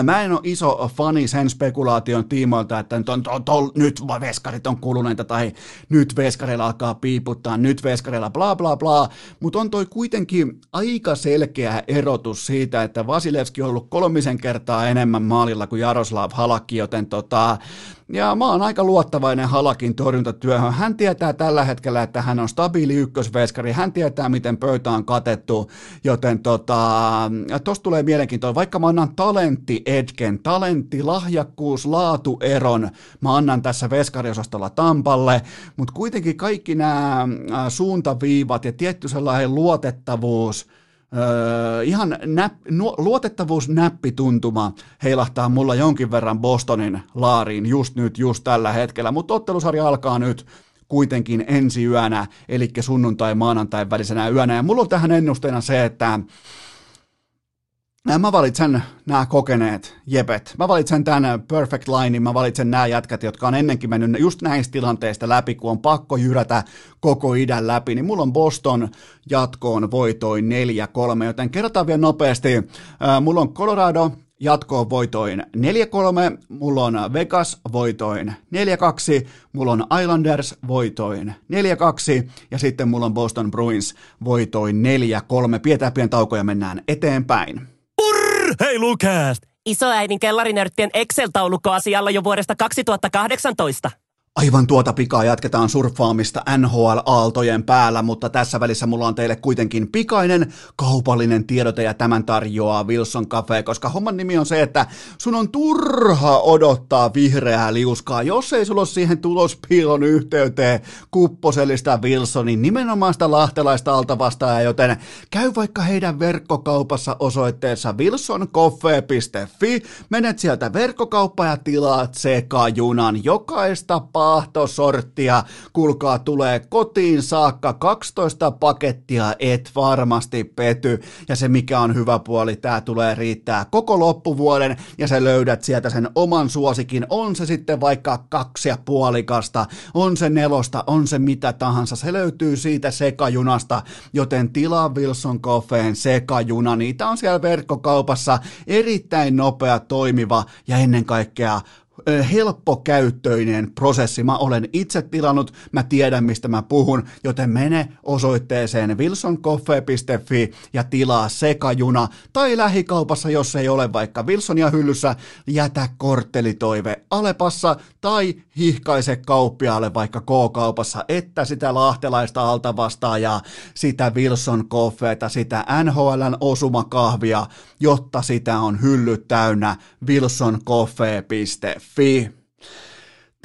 Mä en ole iso fani sen spekulaation tiimoilta, että nyt, on, to, to, nyt veskarit on kuluneita tai nyt veskarilla alkaa piiputtaa, nyt veskarilla bla bla bla, mutta on toi kuitenkin aika selkeä erotus siitä, että Vasilevski on ollut kolmisen kertaa enemmän maalilla kuin Jaroslav Halakki, joten tota, ja mä oon aika luottavainen Halakin torjuntatyöhön. Hän tietää tällä hetkellä, että hän on stabiili ykkösveskari, hän tietää, miten pöytä on katettu, joten tota, tosta tulee mielenkiintoinen. Vaikka mä annan talentti Edgen, talentti, lahjakkuus, laatueron, mä annan tässä veskariosastolla Tampalle, mutta kuitenkin kaikki nämä suuntaviivat ja tietty sellainen luotettavuus, Öö, ihan näp, nu, luotettavuusnäppituntuma heilahtaa mulla jonkin verran Bostonin laariin just nyt, just tällä hetkellä, mutta ottelusarja alkaa nyt kuitenkin ensi yönä, eli sunnuntai-maanantai välisenä yönä, ja mulla on tähän ennusteena se, että Mä valitsen nämä kokeneet jepet. Mä valitsen tämän perfect linein, mä valitsen nämä jätkät, jotka on ennenkin mennyt just näistä tilanteista läpi, kun on pakko jyrätä koko idän läpi, niin mulla on Boston jatkoon voitoin 4-3, joten kerrotaan vielä nopeasti. Mulla on Colorado jatkoon voitoin 4-3, mulla on Vegas voitoin 4-2, mulla on Islanders voitoin 4-2 ja sitten mulla on Boston Bruins voitoin 4-3. Pidetään pieni tauko ja mennään eteenpäin. Hei Lukas! Isoäidin kellarinörttien Excel-taulukko asialla jo vuodesta 2018. Aivan tuota pikaa jatketaan surffaamista NHL-aaltojen päällä, mutta tässä välissä mulla on teille kuitenkin pikainen kaupallinen tiedote ja tämän tarjoaa Wilson Cafe, koska homman nimi on se, että sun on turha odottaa vihreää liuskaa, jos ei sulla ole siihen tulospiilon yhteyteen kupposellista Wilsonin nimenomaan sitä lahtelaista altavastaa, joten käy vaikka heidän verkkokaupassa osoitteessa wilsoncoffee.fi, menet sieltä verkkokauppaan ja tilaat sekajunan jokaista paahtosorttia. Kuulkaa, tulee kotiin saakka 12 pakettia, et varmasti pety. Ja se mikä on hyvä puoli, tää tulee riittää koko loppuvuoden ja sä löydät sieltä sen oman suosikin. On se sitten vaikka kaksi ja puolikasta, on se nelosta, on se mitä tahansa. Se löytyy siitä sekajunasta, joten tilaa Wilson Coffeen sekajuna. Niitä on siellä verkkokaupassa erittäin nopea, toimiva ja ennen kaikkea helppokäyttöinen prosessi. Mä olen itse tilannut, mä tiedän mistä mä puhun, joten mene osoitteeseen wilsoncoffee.fi ja tilaa sekajuna tai lähikaupassa, jos ei ole vaikka Wilsonia hyllyssä, jätä korttelitoive Alepassa tai hihkaise kauppiaalle vaikka K-kaupassa, että sitä lahtelaista altavastaajaa, sitä Wilson Coffeeta, sitä NHLn osumakahvia, jotta sitä on hyllyt täynnä wilsoncoffee.fi.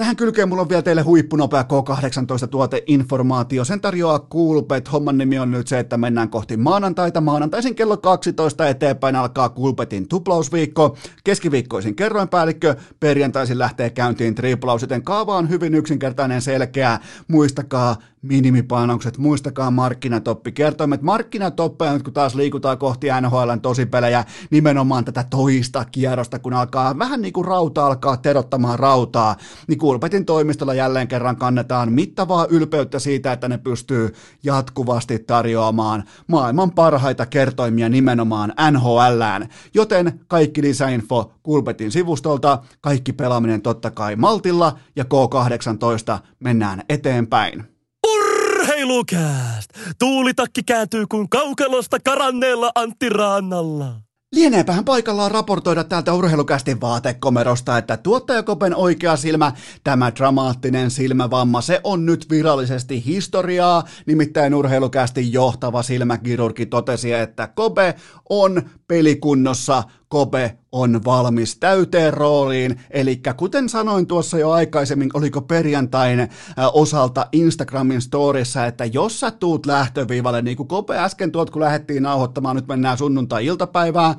Tähän kylkeen mulla on vielä teille huippunopea K18 tuoteinformaatio. Sen tarjoaa Coolbet. Homman nimi on nyt se, että mennään kohti maanantaita. Maanantaisin kello 12 eteenpäin alkaa Coolbetin tuplausviikko. Keskiviikkoisin kerroinpäällikkö. Perjantaisin lähtee käyntiin triplaus, joten kaava on hyvin yksinkertainen selkeä. Muistakaa minimipainokset, muistakaa markkinatoppi. Kertoimet markkinatoppeja nyt kun taas liikutaan kohti NHLn tosipelejä, nimenomaan tätä toista kierrosta, kun alkaa vähän niin kuin rauta alkaa terottamaan rautaa, niin Kulpetin toimistolla jälleen kerran kannetaan mittavaa ylpeyttä siitä, että ne pystyy jatkuvasti tarjoamaan maailman parhaita kertoimia nimenomaan NHLään. Joten kaikki lisäinfo Kulpetin sivustolta, kaikki pelaaminen totta kai Maltilla ja K18 mennään eteenpäin. Urheilukääst! Tuulitakki kääntyy kuin kaukalosta karanneella Antti Raannalla. Lieneepähän paikallaan raportoida täältä urheilukästin vaatekomerosta, että tuottajakopen oikea silmä, tämä dramaattinen silmävamma, se on nyt virallisesti historiaa. Nimittäin urheilukästin johtava silmäkirurgi totesi, että Kobe on pelikunnossa, Kobe on valmis täyteen rooliin, eli kuten sanoin tuossa jo aikaisemmin, oliko perjantain osalta Instagramin storissa, että jos sä tuut lähtöviivalle, niin kuin Kobe äsken tuot, kun lähdettiin nauhoittamaan, nyt mennään sunnuntai-iltapäivää,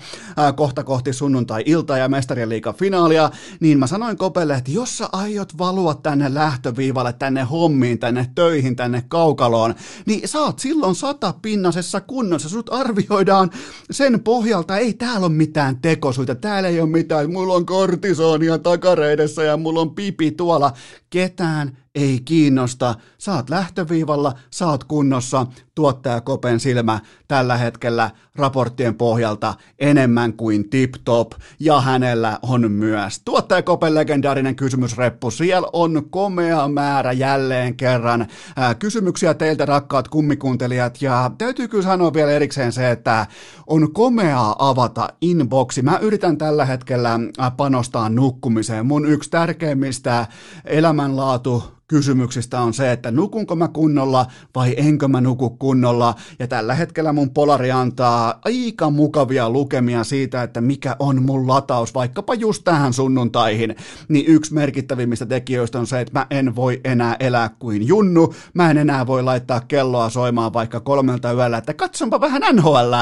kohta kohti sunnuntai-iltaa ja mestarien liikan finaalia, niin mä sanoin Kopelle, että jos sä aiot valua tänne lähtöviivalle, tänne hommiin, tänne töihin, tänne kaukaloon, niin oot silloin satapinnasessa kunnossa, sut arvioidaan sen pohjalta, ei täällä ole mitään tekosuita, täällä ei ole mitään, mulla on kortisonia takareidessä ja mulla on pipi tuolla, ketään ei kiinnosta, saat lähtöviivalla, saat kunnossa, tuottaja Kopen silmä tällä hetkellä raporttien pohjalta enemmän kuin tip-top, ja hänellä on myös tuottaja Kopen legendaarinen kysymysreppu, siellä on komea määrä jälleen kerran ää, kysymyksiä teiltä rakkaat kummikuuntelijat, ja täytyy kyllä sanoa vielä erikseen se, että on komeaa avata inboxi, mä yritän tällä hetkellä panostaa nukkumiseen, mun yksi tärkeimmistä elämänlaatu kysymyksistä on se, että nukunko mä kunnolla vai enkö mä nuku kunnolla. Ja tällä hetkellä mun polari antaa aika mukavia lukemia siitä, että mikä on mun lataus vaikkapa just tähän sunnuntaihin. Niin yksi merkittävimmistä tekijöistä on se, että mä en voi enää elää kuin junnu. Mä en enää voi laittaa kelloa soimaan vaikka kolmelta yöllä, että katsonpa vähän NHL,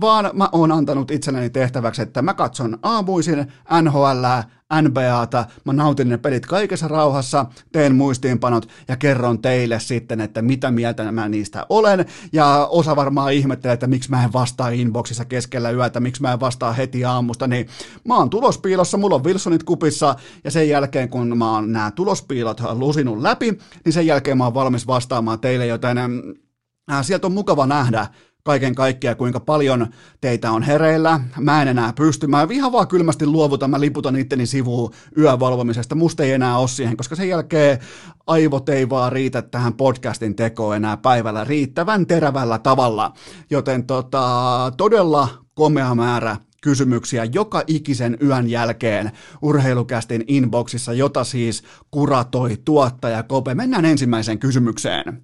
vaan mä oon antanut itselleni tehtäväksi, että mä katson aamuisin NHL, NBAta, mä nautin ne pelit kaikessa rauhassa, teen muistiinpanot ja kerron teille sitten, että mitä mieltä mä niistä olen, ja osa varmaan ihmettelee, että miksi mä en vastaa inboxissa keskellä yötä, miksi mä en vastaa heti aamusta, niin mä oon tulospiilossa, mulla on Wilsonit kupissa, ja sen jälkeen kun mä oon nämä tulospiilot lusinut läpi, niin sen jälkeen mä oon valmis vastaamaan teille, joten sieltä on mukava nähdä, kaiken kaikkiaan, kuinka paljon teitä on hereillä. Mä en enää pysty. Mä ihan vaan kylmästi luovutan, mä liputan itteni sivuun yövalvomisesta. Musta ei enää ole siihen, koska sen jälkeen aivot ei vaan riitä tähän podcastin tekoon enää päivällä riittävän terävällä tavalla. Joten tota, todella komea määrä kysymyksiä joka ikisen yön jälkeen urheilukästin inboxissa, jota siis kuratoi tuottaja Kope. Mennään ensimmäiseen kysymykseen.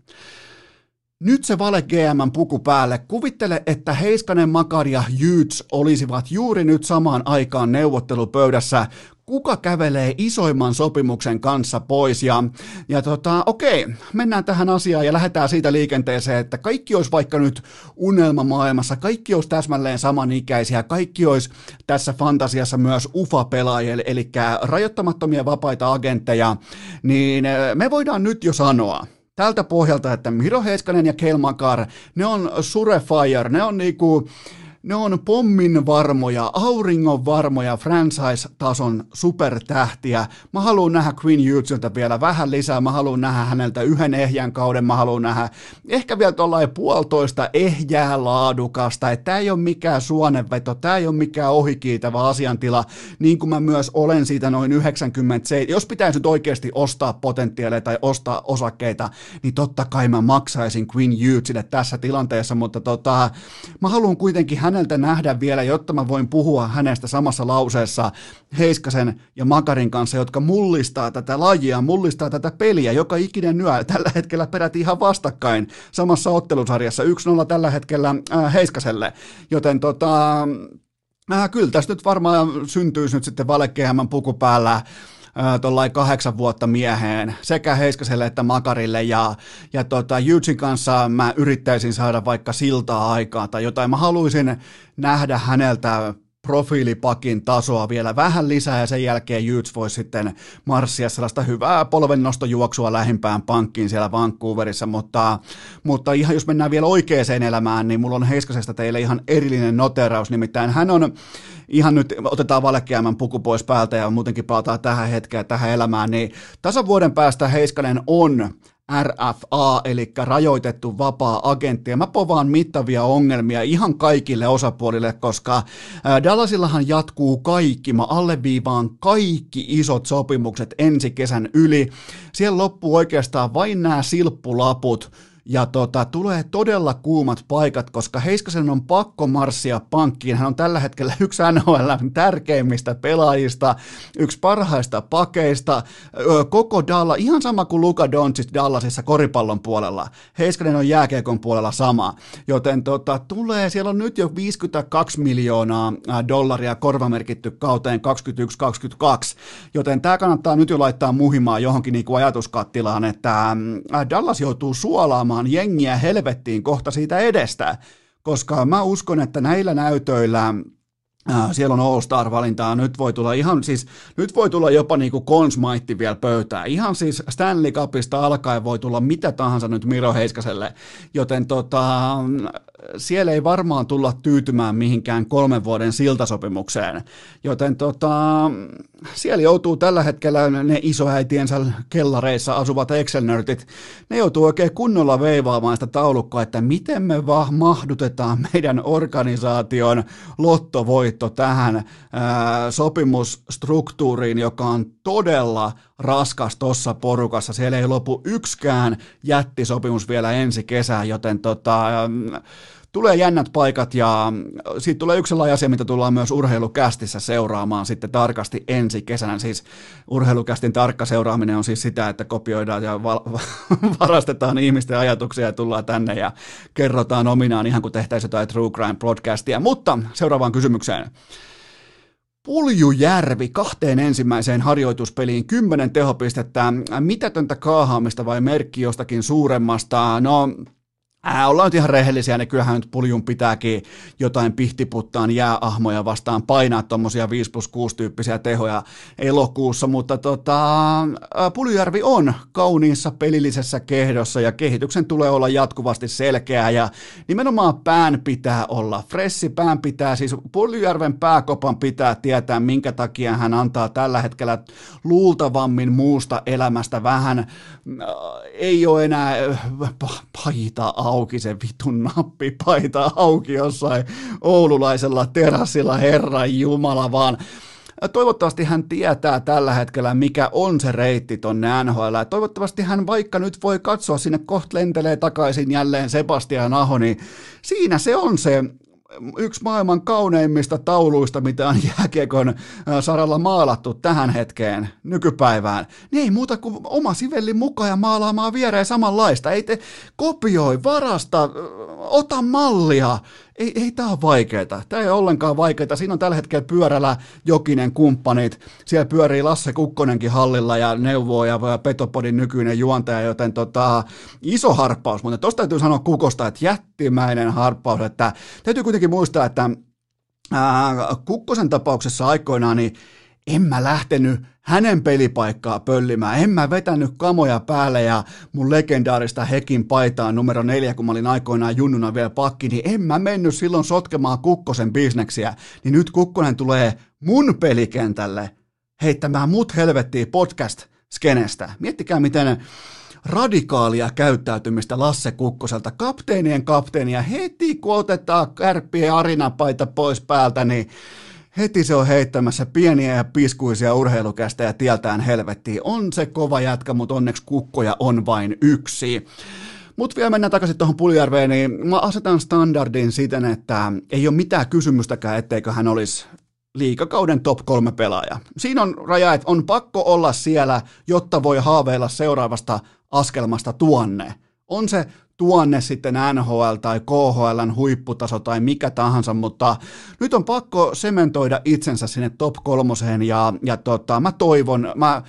Nyt se vale GM puku päälle. Kuvittele, että Heiskanen, Makari ja Jyts olisivat juuri nyt samaan aikaan neuvottelupöydässä. Kuka kävelee isoimman sopimuksen kanssa pois? Ja, ja tota, okei, mennään tähän asiaan ja lähdetään siitä liikenteeseen, että kaikki olisi vaikka nyt unelmamaailmassa, kaikki olisi täsmälleen samanikäisiä, kaikki olisi tässä fantasiassa myös UFA-pelaajia, eli rajoittamattomia vapaita agentteja, niin me voidaan nyt jo sanoa, tältä pohjalta, että Miro Heiskanen ja Kelmakar, ne on surefire, ne on niinku, ne on pommin varmoja, auringon varmoja franchise-tason supertähtiä. Mä haluan nähdä Queen Hughesilta vielä vähän lisää, mä haluan nähdä häneltä yhden ehjän kauden, mä haluan nähdä ehkä vielä tuollain puolitoista ehjää laadukasta, että tämä ei ole mikään suonenveto, tämä ei ole mikään ohikiitävä asiantila, niin kuin mä myös olen siitä noin 97. Jos pitäisi nyt oikeasti ostaa potentiaaleja tai ostaa osakkeita, niin totta kai mä maksaisin Queen Hughesille tässä tilanteessa, mutta tota, mä haluan kuitenkin häneltä nähdä vielä, jotta mä voin puhua hänestä samassa lauseessa Heiskasen ja Makarin kanssa, jotka mullistaa tätä lajia, mullistaa tätä peliä, joka ikinen yö. Tällä hetkellä peräti ihan vastakkain samassa ottelusarjassa. 1-0 tällä hetkellä äh, Heiskaselle, joten tota, äh, kyllä tässä nyt varmaan syntyisi nyt sitten valekehämän puku päällä tuollain kahdeksan vuotta mieheen sekä Heiskaselle että Makarille ja, ja tota, Jutsin kanssa mä yrittäisin saada vaikka siltaa aikaa tai jotain. Mä haluaisin nähdä häneltä profiilipakin tasoa vielä vähän lisää ja sen jälkeen Jyts voisi sitten marssia sellaista hyvää polvennostojuoksua lähimpään pankkiin siellä Vancouverissa, mutta, mutta ihan jos mennään vielä oikeaan elämään, niin mulla on Heiskasesta teille ihan erillinen noteraus, nimittäin hän on ihan nyt otetaan valekeämän puku pois päältä ja muutenkin palataan tähän hetkeen, tähän elämään, niin tasan vuoden päästä Heiskanen on RFA, eli rajoitettu vapaa agentti. Ja mä povaan mittavia ongelmia ihan kaikille osapuolille, koska Dallasillahan jatkuu kaikki, mä alleviivaan kaikki isot sopimukset ensi kesän yli. Siellä loppuu oikeastaan vain nämä silppulaput, ja tota, tulee todella kuumat paikat, koska Heiskasen on pakko marssia pankkiin. Hän on tällä hetkellä yksi NHL tärkeimmistä pelaajista, yksi parhaista pakeista, koko Dalla, ihan sama kuin Luka Doncic Dallasissa koripallon puolella. Heiskanen on jääkiekon puolella sama, joten tota, tulee, siellä on nyt jo 52 miljoonaa dollaria korvamerkitty kauteen 21-22, joten tämä kannattaa nyt jo laittaa muhimaan johonkin niin kuin ajatuskattilaan, että Dallas joutuu suolaamaan ajamaan jengiä helvettiin kohta siitä edestä, koska mä uskon, että näillä näytöillä siellä on All-Star-valintaa, nyt voi tulla ihan siis, nyt voi tulla jopa niinku Consmaitti vielä pöytään. Ihan siis Stanley Cupista alkaen voi tulla mitä tahansa nyt Miro Heiskaselle, joten tota, siellä ei varmaan tulla tyytymään mihinkään kolmen vuoden siltasopimukseen, joten tota, siellä joutuu tällä hetkellä ne isoäitiensä kellareissa asuvat Excel-nörtit, ne joutuu oikein kunnolla veivaamaan sitä taulukkoa, että miten me vaan mahdutetaan meidän organisaation lottovoitto tähän ää, sopimusstruktuuriin, joka on todella raskas tuossa porukassa. Siellä ei lopu yksikään jättisopimus vielä ensi kesään, joten tota, tulee jännät paikat ja siitä tulee yksi sellainen asia, mitä tullaan myös urheilukästissä seuraamaan sitten tarkasti ensi kesänä. Siis urheilukästin tarkka seuraaminen on siis sitä, että kopioidaan ja varastetaan ihmisten ajatuksia ja tullaan tänne ja kerrotaan ominaan ihan kuin tehtäisiin jotain True Crime podcastia. Mutta seuraavaan kysymykseen. Puljujärvi kahteen ensimmäiseen harjoituspeliin, kymmenen tehopistettä, mitätöntä kaahaamista vai merkki jostakin suuremmasta? No, Ää, ollaan nyt ihan rehellisiä, niin kyllähän nyt puljun pitääkin jotain pihtiputtaan jääahmoja vastaan painaa tuommoisia 5 plus 6 tyyppisiä tehoja elokuussa, mutta tota, Puljujärvi on kauniissa pelillisessä kehdossa ja kehityksen tulee olla jatkuvasti selkeää ja nimenomaan pään pitää olla fressi, pään pitää, siis Puljujärven pääkopan pitää tietää, minkä takia hän antaa tällä hetkellä luultavammin muusta elämästä vähän, ei ole enää paita auki, se vitun nappipaita auki jossain oululaisella terassilla, Herran Jumala, vaan Toivottavasti hän tietää tällä hetkellä, mikä on se reitti tonne NHL. Toivottavasti hän vaikka nyt voi katsoa sinne, kohta lentelee takaisin jälleen Sebastian Aho, niin siinä se on se yksi maailman kauneimmista tauluista, mitä on jääkiekon saralla maalattu tähän hetkeen, nykypäivään, niin ei muuta kuin oma sivellin mukaan ja maalaamaan viereen samanlaista. Ei te kopioi, varasta, ota mallia. Ei, ei tämä ole vaikeaa. Tämä ei ole ollenkaan vaikeaa. Siinä on tällä hetkellä pyörällä Jokinen kumppanit. Siellä pyörii Lasse Kukkonenkin hallilla ja neuvoo ja Petopodin nykyinen juontaja, joten tota, iso harppaus. Mutta tuosta täytyy sanoa Kukosta, että jättimäinen harppaus. Että täytyy kuitenkin muistaa, että ää, Kukkosen tapauksessa aikoinaan niin en mä lähtenyt hänen pelipaikkaa pöllimään. En mä vetänyt kamoja päälle ja mun legendaarista Hekin paitaa numero neljä, kun mä olin aikoinaan junnuna vielä pakki, niin en mä mennyt silloin sotkemaan Kukkosen bisneksiä. Niin nyt Kukkonen tulee mun pelikentälle heittämään mut helvettiin podcast-skenestä. Miettikää, miten radikaalia käyttäytymistä Lasse Kukkoselta, kapteenien kapteenia, heti kun otetaan kärppien arinapaita pois päältä, niin heti se on heittämässä pieniä ja piskuisia urheilukästä ja tieltään helvettiin. On se kova jätkä, mutta onneksi kukkoja on vain yksi. Mutta vielä mennään takaisin tuohon Puljärveen, niin mä asetan standardin siten, että ei ole mitään kysymystäkään, etteikö hän olisi liikakauden top kolme pelaaja. Siinä on raja, että on pakko olla siellä, jotta voi haaveilla seuraavasta askelmasta tuonne. On se tuonne sitten NHL tai KHLn huipputaso tai mikä tahansa, mutta nyt on pakko sementoida itsensä sinne top kolmoseen ja, ja tota, mä toivon, mä,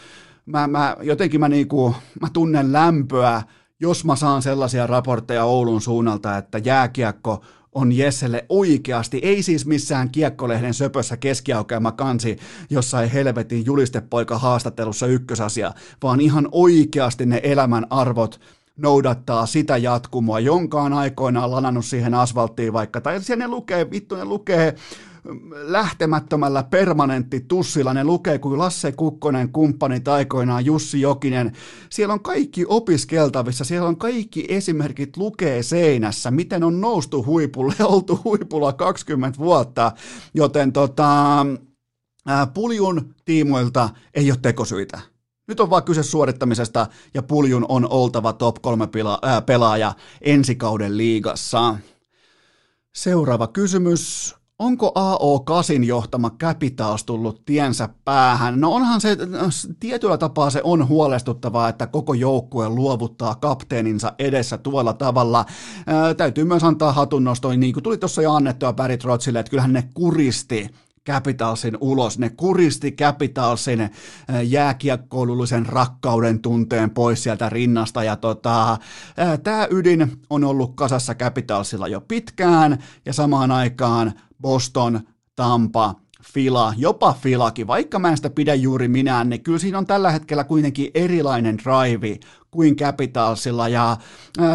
mä, mä jotenkin mä, niinku, mä tunnen lämpöä, jos mä saan sellaisia raportteja Oulun suunnalta, että jääkiekko on Jesselle oikeasti, ei siis missään kiekkolehden söpössä keskiaukeama kansi jossain helvetin julistepoika haastattelussa ykkösasia, vaan ihan oikeasti ne elämän arvot, noudattaa sitä jatkumoa, jonka on aikoinaan lanannut siihen asfalttiin vaikka, tai siellä ne lukee, vittu ne lukee mm, lähtemättömällä permanentti tussilla, ne lukee kuin Lasse Kukkonen, kumppanit aikoinaan, Jussi Jokinen, siellä on kaikki opiskeltavissa, siellä on kaikki esimerkit lukee seinässä, miten on noustu huipulle, oltu huipulla 20 vuotta, joten tota, puljun tiimoilta ei ole tekosyitä. Nyt on vaan kyse suorittamisesta ja Puljun on oltava top 3 pelaaja ensi kauden liigassa. Seuraava kysymys. Onko AO8 johtama Capitals tullut tiensä päähän? No onhan se, tietyllä tapaa se on huolestuttavaa, että koko joukkue luovuttaa kapteeninsa edessä tuolla tavalla. Ää, täytyy myös antaa hatunnostoin, niin kuin tuli tuossa jo annettua Barry Trotsille, että kyllähän ne kuristi Capitalsin ulos. Ne kuristi Capitalsin äh, jääkiekkoilullisen rakkauden tunteen pois sieltä rinnasta. Ja tota, äh, tämä ydin on ollut kasassa Capitalsilla jo pitkään ja samaan aikaan Boston, Tampa, Fila, jopa Filakin, vaikka mä en sitä pidä juuri minään, niin kyllä siinä on tällä hetkellä kuitenkin erilainen drive kuin Capitalsilla, ja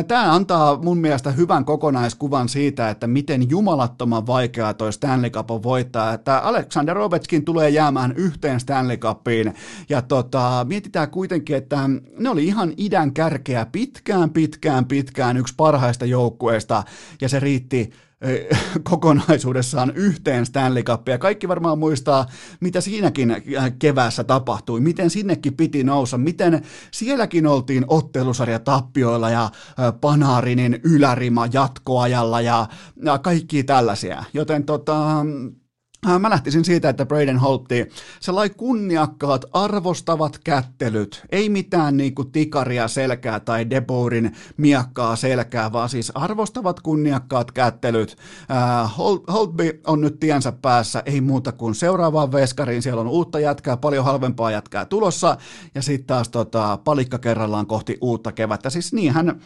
tämä antaa mun mielestä hyvän kokonaiskuvan siitä, että miten jumalattoman vaikeaa toi Stanley Cup on voittaa, että Alexander Ovechkin tulee jäämään yhteen Stanley Cupiin, ja tota, mietitään kuitenkin, että ne oli ihan idän kärkeä pitkään, pitkään, pitkään yksi parhaista joukkueista, ja se riitti kokonaisuudessaan yhteen Stanley Cupia. Kaikki varmaan muistaa, mitä siinäkin äh, keväässä tapahtui, miten sinnekin piti nousta, miten sielläkin oltiin ottelusarja tappioilla ja Panarinin ylärima jatkoajalla ja, kaikki tällaisia. Joten tota, mä lähtisin siitä, että Braden Holtti, sellai kunniakkaat, arvostavat kättelyt, ei mitään niinku tikaria selkää tai Debourin miakkaa selkää, vaan siis arvostavat kunniakkaat kättelyt. Äh, Holtby on nyt tiensä päässä, ei muuta kuin seuraavaan veskariin, siellä on uutta jätkää, paljon halvempaa jätkää tulossa, ja sitten taas tota, palikka kerrallaan kohti uutta kevättä. Siis niinhän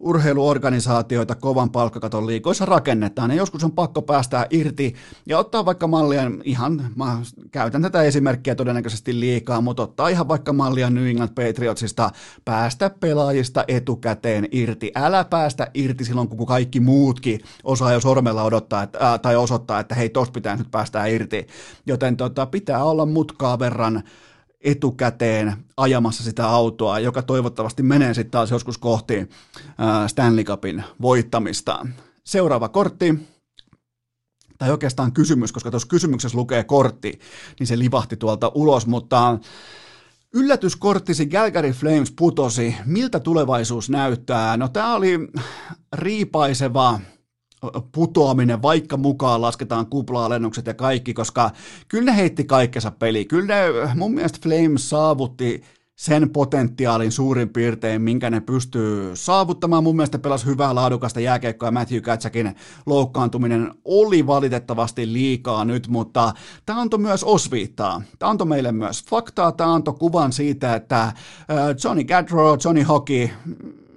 urheiluorganisaatioita kovan palkkakaton liikoissa rakennetaan, ja joskus on pakko päästää irti ja ottaa vaikka mallia, ihan, mä käytän tätä esimerkkiä todennäköisesti liikaa, mutta ottaa ihan vaikka mallia New England Patriotsista, päästä pelaajista etukäteen irti, älä päästä irti silloin, kun kaikki muutkin osaa jo sormella odottaa että, ää, tai osoittaa, että hei, tosta pitää nyt päästää irti, joten tota, pitää olla mutkaa verran etukäteen ajamassa sitä autoa, joka toivottavasti menee sitten taas joskus kohti Stanley Cupin voittamista. Seuraava kortti, tai oikeastaan kysymys, koska tuossa kysymyksessä lukee kortti, niin se livahti tuolta ulos, mutta yllätyskorttisi Calgary Flames putosi. Miltä tulevaisuus näyttää? No tämä oli riipaiseva putoaminen, vaikka mukaan lasketaan kupla-alennukset ja kaikki, koska kyllä ne heitti kaikkensa peli. Kyllä ne, mun mielestä Flames saavutti sen potentiaalin suurin piirtein, minkä ne pystyy saavuttamaan. Mun mielestä pelasi hyvää laadukasta jääkeikkoa ja Matthew Katsakin loukkaantuminen oli valitettavasti liikaa nyt, mutta tämä antoi myös osviittaa. Tämä antoi meille myös faktaa, tämä antoi kuvan siitä, että Johnny Gadro, Johnny Hockey,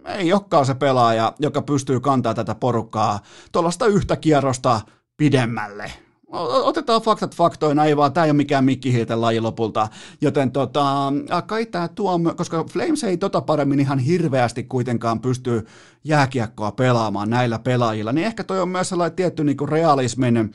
ei olekaan se pelaaja, joka pystyy kantaa tätä porukkaa tuollaista yhtä kierrosta pidemmälle. Otetaan faktat faktoina, ei vaan, tämä ei ole mikään mikkihiilten laji lopulta, joten tota, kai tämä tuo, koska Flames ei tota paremmin ihan hirveästi kuitenkaan pysty jääkiekkoa pelaamaan näillä pelaajilla, niin ehkä toi on myös sellainen tietty niin realismin,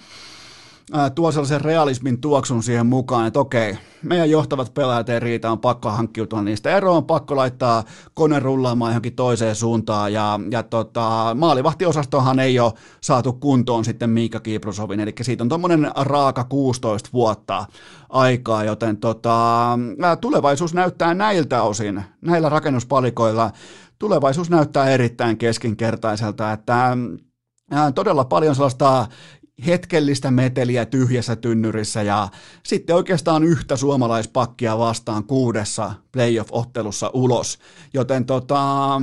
tuo sellaisen realismin tuoksun siihen mukaan, että okei, meidän johtavat pelaajat ei riitä, on pakko hankkiutua niistä eroon, on pakko laittaa kone rullaamaan johonkin toiseen suuntaan, ja, ja tota, maalivahtiosastohan ei ole saatu kuntoon sitten Miika Kiprusovin, eli siitä on tuommoinen raaka 16 vuotta aikaa, joten tota, tulevaisuus näyttää näiltä osin, näillä rakennuspalikoilla, tulevaisuus näyttää erittäin keskinkertaiselta, että todella paljon sellaista hetkellistä meteliä tyhjässä tynnyrissä ja sitten oikeastaan yhtä suomalaispakkia vastaan kuudessa playoff-ottelussa ulos. Joten tota,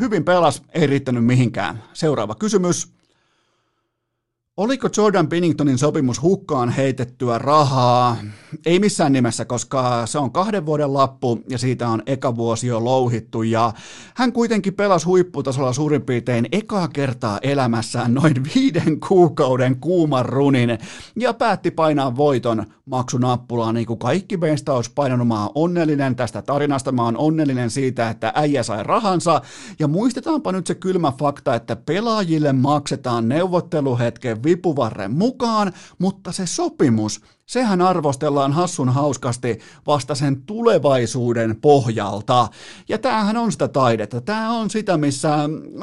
hyvin pelas, ei riittänyt mihinkään. Seuraava kysymys. Oliko Jordan Pinningtonin sopimus hukkaan heitettyä rahaa? Ei missään nimessä, koska se on kahden vuoden lappu ja siitä on eka vuosi jo louhittu ja hän kuitenkin pelasi huipputasolla suurin piirtein ekaa kertaa elämässään noin viiden kuukauden kuuman runin ja päätti painaa voiton maksunappulaa niin kuin kaikki meistä olisi painanut. Mä oon onnellinen tästä tarinasta, mä oon onnellinen siitä, että äijä sai rahansa ja muistetaanpa nyt se kylmä fakta, että pelaajille maksetaan neuvotteluhetken vipuvarren mukaan, mutta se sopimus sehän arvostellaan hassun hauskasti vasta sen tulevaisuuden pohjalta. Ja tämähän on sitä taidetta. Tämä on sitä, missä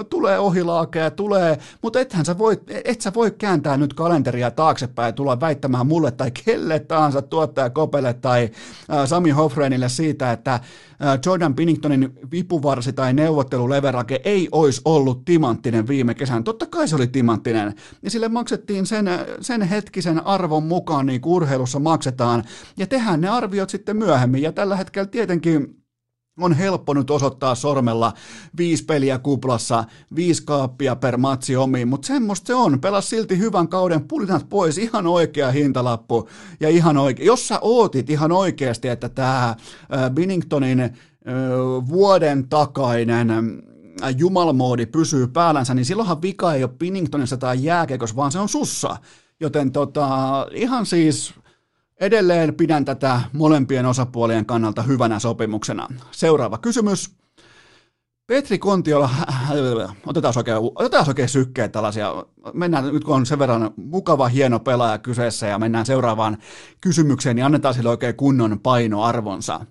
tulee ohilaakea, tulee, mutta ethän sä voi, et sä voi kääntää nyt kalenteria taaksepäin ja tulla väittämään mulle tai kelle tahansa tuottaja Kopelle tai Sami Hofreinille siitä, että Jordan Pinningtonin vipuvarsi tai neuvotteluleverake ei olisi ollut timanttinen viime kesän. Totta kai se oli timanttinen. Ja sille maksettiin sen, sen hetkisen arvon mukaan niin urheilussa maksetaan. Ja tehdään ne arviot sitten myöhemmin. Ja tällä hetkellä tietenkin on helppo nyt osoittaa sormella viisi peliä kuplassa, viisi kaappia per matsi omiin, mutta semmoista se on. Pelas silti hyvän kauden, pulinat pois, ihan oikea hintalappu. Ja ihan oikein, jos sä ootit ihan oikeasti, että tämä Binningtonin vuoden takainen jumalmoodi pysyy päällänsä, niin silloinhan vika ei ole Binningtonissa tai jääkekossa, vaan se on sussa. Joten tota, ihan siis Edelleen pidän tätä molempien osapuolien kannalta hyvänä sopimuksena. Seuraava kysymys. Petri Kontiola, otetaan oikein, otetaan oikein sykkeet tällaisia. Mennään nyt kun on sen verran mukava, hieno pelaaja kyseessä ja mennään seuraavaan kysymykseen, niin annetaan sille oikein kunnon painoarvonsa.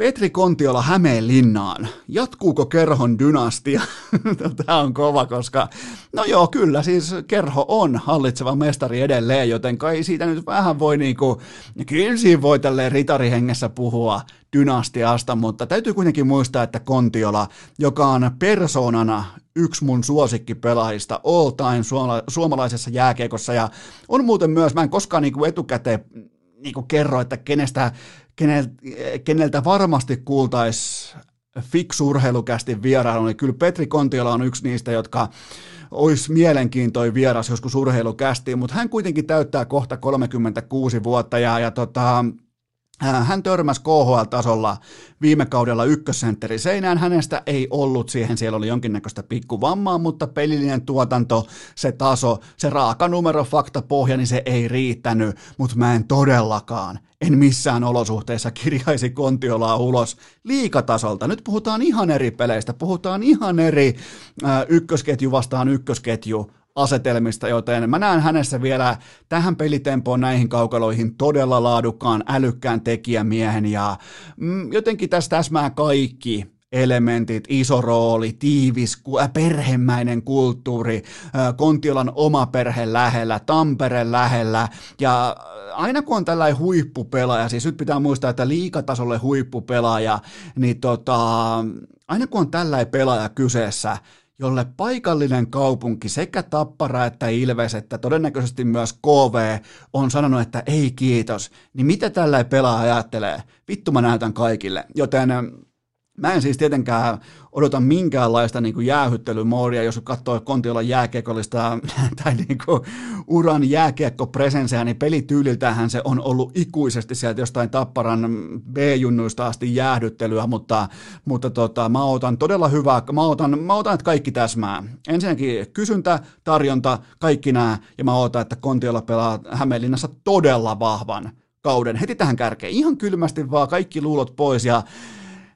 Petri Kontiola Hämeenlinnaan. Jatkuuko kerhon dynastia? Tämä on kova, koska no joo, kyllä siis kerho on hallitseva mestari edelleen, joten kai siitä nyt vähän voi niinku, kyllä siinä voi tälleen ritarihengessä puhua dynastiasta, mutta täytyy kuitenkin muistaa, että Kontiola, joka on persoonana yksi mun suosikkipelaajista all time suomalaisessa jääkiekossa ja on muuten myös, mä en koskaan niinku etukäteen niin kuin kerro, että kenestä, keneltä, keneltä varmasti kuultaisi fiksurheilukästi vierailu, niin kyllä Petri Kontiola on yksi niistä, jotka olisi mielenkiintoinen vieras joskus urheilukästiin, mutta hän kuitenkin täyttää kohta 36 vuotta ja, ja tota, hän törmäsi KHL-tasolla viime kaudella ykkössentteri seinään. Hänestä ei ollut siihen, siellä oli jonkinnäköistä pikkuvammaa, mutta pelillinen tuotanto, se taso, se raaka numero, fakta, pohja, niin se ei riittänyt. Mutta mä en todellakaan, en missään olosuhteissa kirjaisi Kontiolaa ulos liikatasolta. Nyt puhutaan ihan eri peleistä, puhutaan ihan eri äh, ykkösketju vastaan ykkösketju asetelmista, joten mä näen hänessä vielä tähän pelitempoon näihin kaukaloihin todella laadukkaan, älykkään tekijämiehen ja mm, jotenkin tässä täsmää kaikki elementit, iso rooli, tiivis, äh, perhemäinen kulttuuri, äh, Kontiolan oma perhe lähellä, Tampere lähellä ja aina kun on tällainen huippupelaaja, siis nyt pitää muistaa, että liikatasolle huippupelaaja, niin tota, aina kun on tällainen pelaaja kyseessä, jolle paikallinen kaupunki sekä Tappara että Ilves, että todennäköisesti myös KV on sanonut, että ei kiitos, niin mitä tällä pelaa ajattelee? Vittu mä näytän kaikille. Joten Mä en siis tietenkään odota minkäänlaista niin jäähyttelymoodia, jos katsoo Kontiolan jääkiekollista tai niin kuin uran jääkiekkopresenseä, niin pelityyliltähän se on ollut ikuisesti sieltä jostain Tapparan B-junnuista asti jäähdyttelyä, mutta, mutta tota, mä otan todella hyvää, mä otan, mä otan, että kaikki täsmää. Ensinnäkin kysyntä, tarjonta, kaikki nämä, ja mä otan, että Kontiola pelaa Hämeenlinnassa todella vahvan kauden heti tähän kärkeen. Ihan kylmästi vaan kaikki luulot pois ja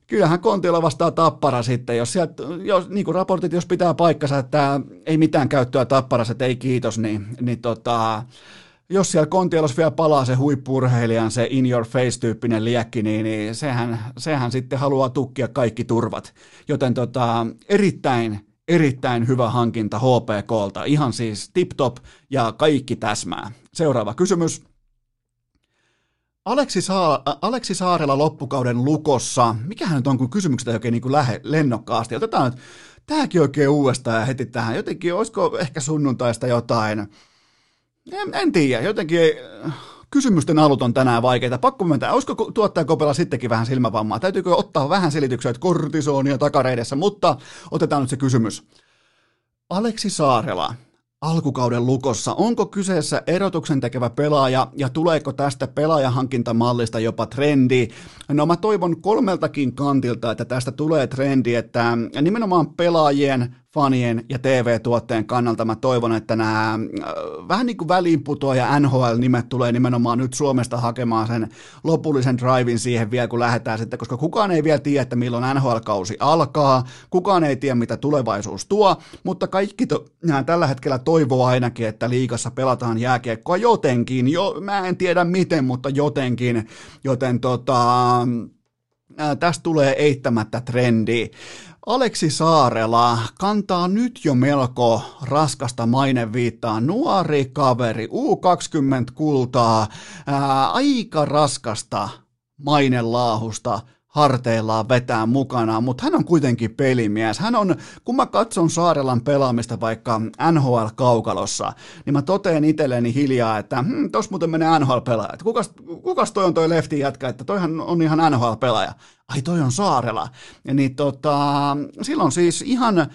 kyllähän Kontiola vastaa tappara sitten, jos, sieltä, jos niin kuin raportit, jos pitää paikkansa, että ei mitään käyttöä tapparassa, että ei kiitos, niin, niin tota, jos siellä Kontiolas vielä palaa se huippurheilijan, se in your face-tyyppinen liekki, niin, niin sehän, sehän sitten haluaa tukkia kaikki turvat. Joten tota, erittäin, erittäin hyvä hankinta HPKlta, ihan siis tip-top ja kaikki täsmää. Seuraava kysymys. Aleksi, Saa, Aleksi Saarella loppukauden lukossa. Mikähän nyt on, kun kysymykset oikein niin kuin lähe lennokkaasti. Otetaan nyt tämäkin oikein uudestaan ja heti tähän. Jotenkin, olisiko ehkä sunnuntaista jotain? En, en tiedä, jotenkin kysymysten alut on tänään vaikeita. Pakko myöntää, olisiko tuottaja Kopela sittenkin vähän silmävammaa? Täytyykö ottaa vähän selityksiä, että kortisonia takareidessä, mutta otetaan nyt se kysymys. Aleksi Saarela, alkukauden lukossa. Onko kyseessä erotuksen tekevä pelaaja ja tuleeko tästä pelaajahankintamallista jopa trendi? No mä toivon kolmeltakin kantilta, että tästä tulee trendi, että nimenomaan pelaajien fanien ja TV-tuotteen kannalta. Mä toivon, että nämä äh, vähän niin kuin väliinputoa ja NHL-nimet tulee nimenomaan nyt Suomesta hakemaan sen lopullisen drivin siihen vielä, kun lähdetään sitten, koska kukaan ei vielä tiedä, että milloin NHL-kausi alkaa, kukaan ei tiedä, mitä tulevaisuus tuo, mutta kaikki to, tällä hetkellä toivoo ainakin, että liikassa pelataan jääkiekkoa jotenkin, jo, mä en tiedä miten, mutta jotenkin, joten tota, tästä tulee eittämättä trendi. Aleksi Saarela kantaa nyt jo melko raskasta maineviittaa. Nuori kaveri, U20 kultaa, ää, aika raskasta mainelaahusta harteillaan vetää mukanaan, mutta hän on kuitenkin pelimies. Hän on, kun mä katson Saarelan pelaamista vaikka NHL-kaukalossa, niin mä toteen itselleni hiljaa, että hm, tos muuten menee NHL-pelaaja. Kukas, kukas toi on toi lefti jätkä, että toihan on ihan NHL-pelaaja. Ai toi on Saarela. Niin tota, silloin siis ihan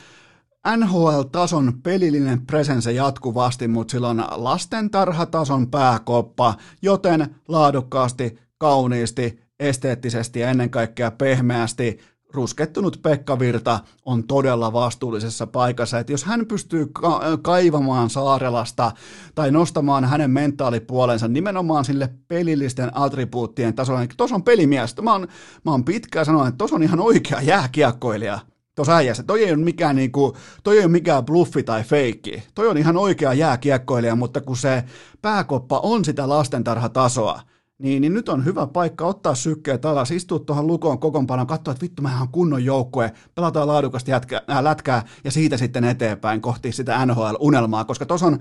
NHL-tason pelillinen presense jatkuvasti, mutta silloin lastentarhatason pääkoppa, joten laadukkaasti, kauniisti, esteettisesti ja ennen kaikkea pehmeästi ruskettunut Pekka Virta on todella vastuullisessa paikassa, että jos hän pystyy ka- kaivamaan Saarelasta tai nostamaan hänen mentaalipuolensa nimenomaan sille pelillisten attribuuttien tasolla, niin tuossa on pelimies. Mä oon, mä oon pitkään sanonut, että tuossa on ihan oikea jääkiekkoilija tuossa äijässä. Toi ei ole mikään, niinku, toi ei ole mikään bluffi tai feikki. Toi on ihan oikea jääkiekkoilija, mutta kun se pääkoppa on sitä lastentarhatasoa, niin, niin nyt on hyvä paikka ottaa sykkeet alas, istua tuohon lukoon kokoonpanoon, katsoa, että vittu, mehän on kunnon joukkue, pelataan laadukasta jätkä, äh, lätkää ja siitä sitten eteenpäin kohti sitä NHL-unelmaa, koska tuossa on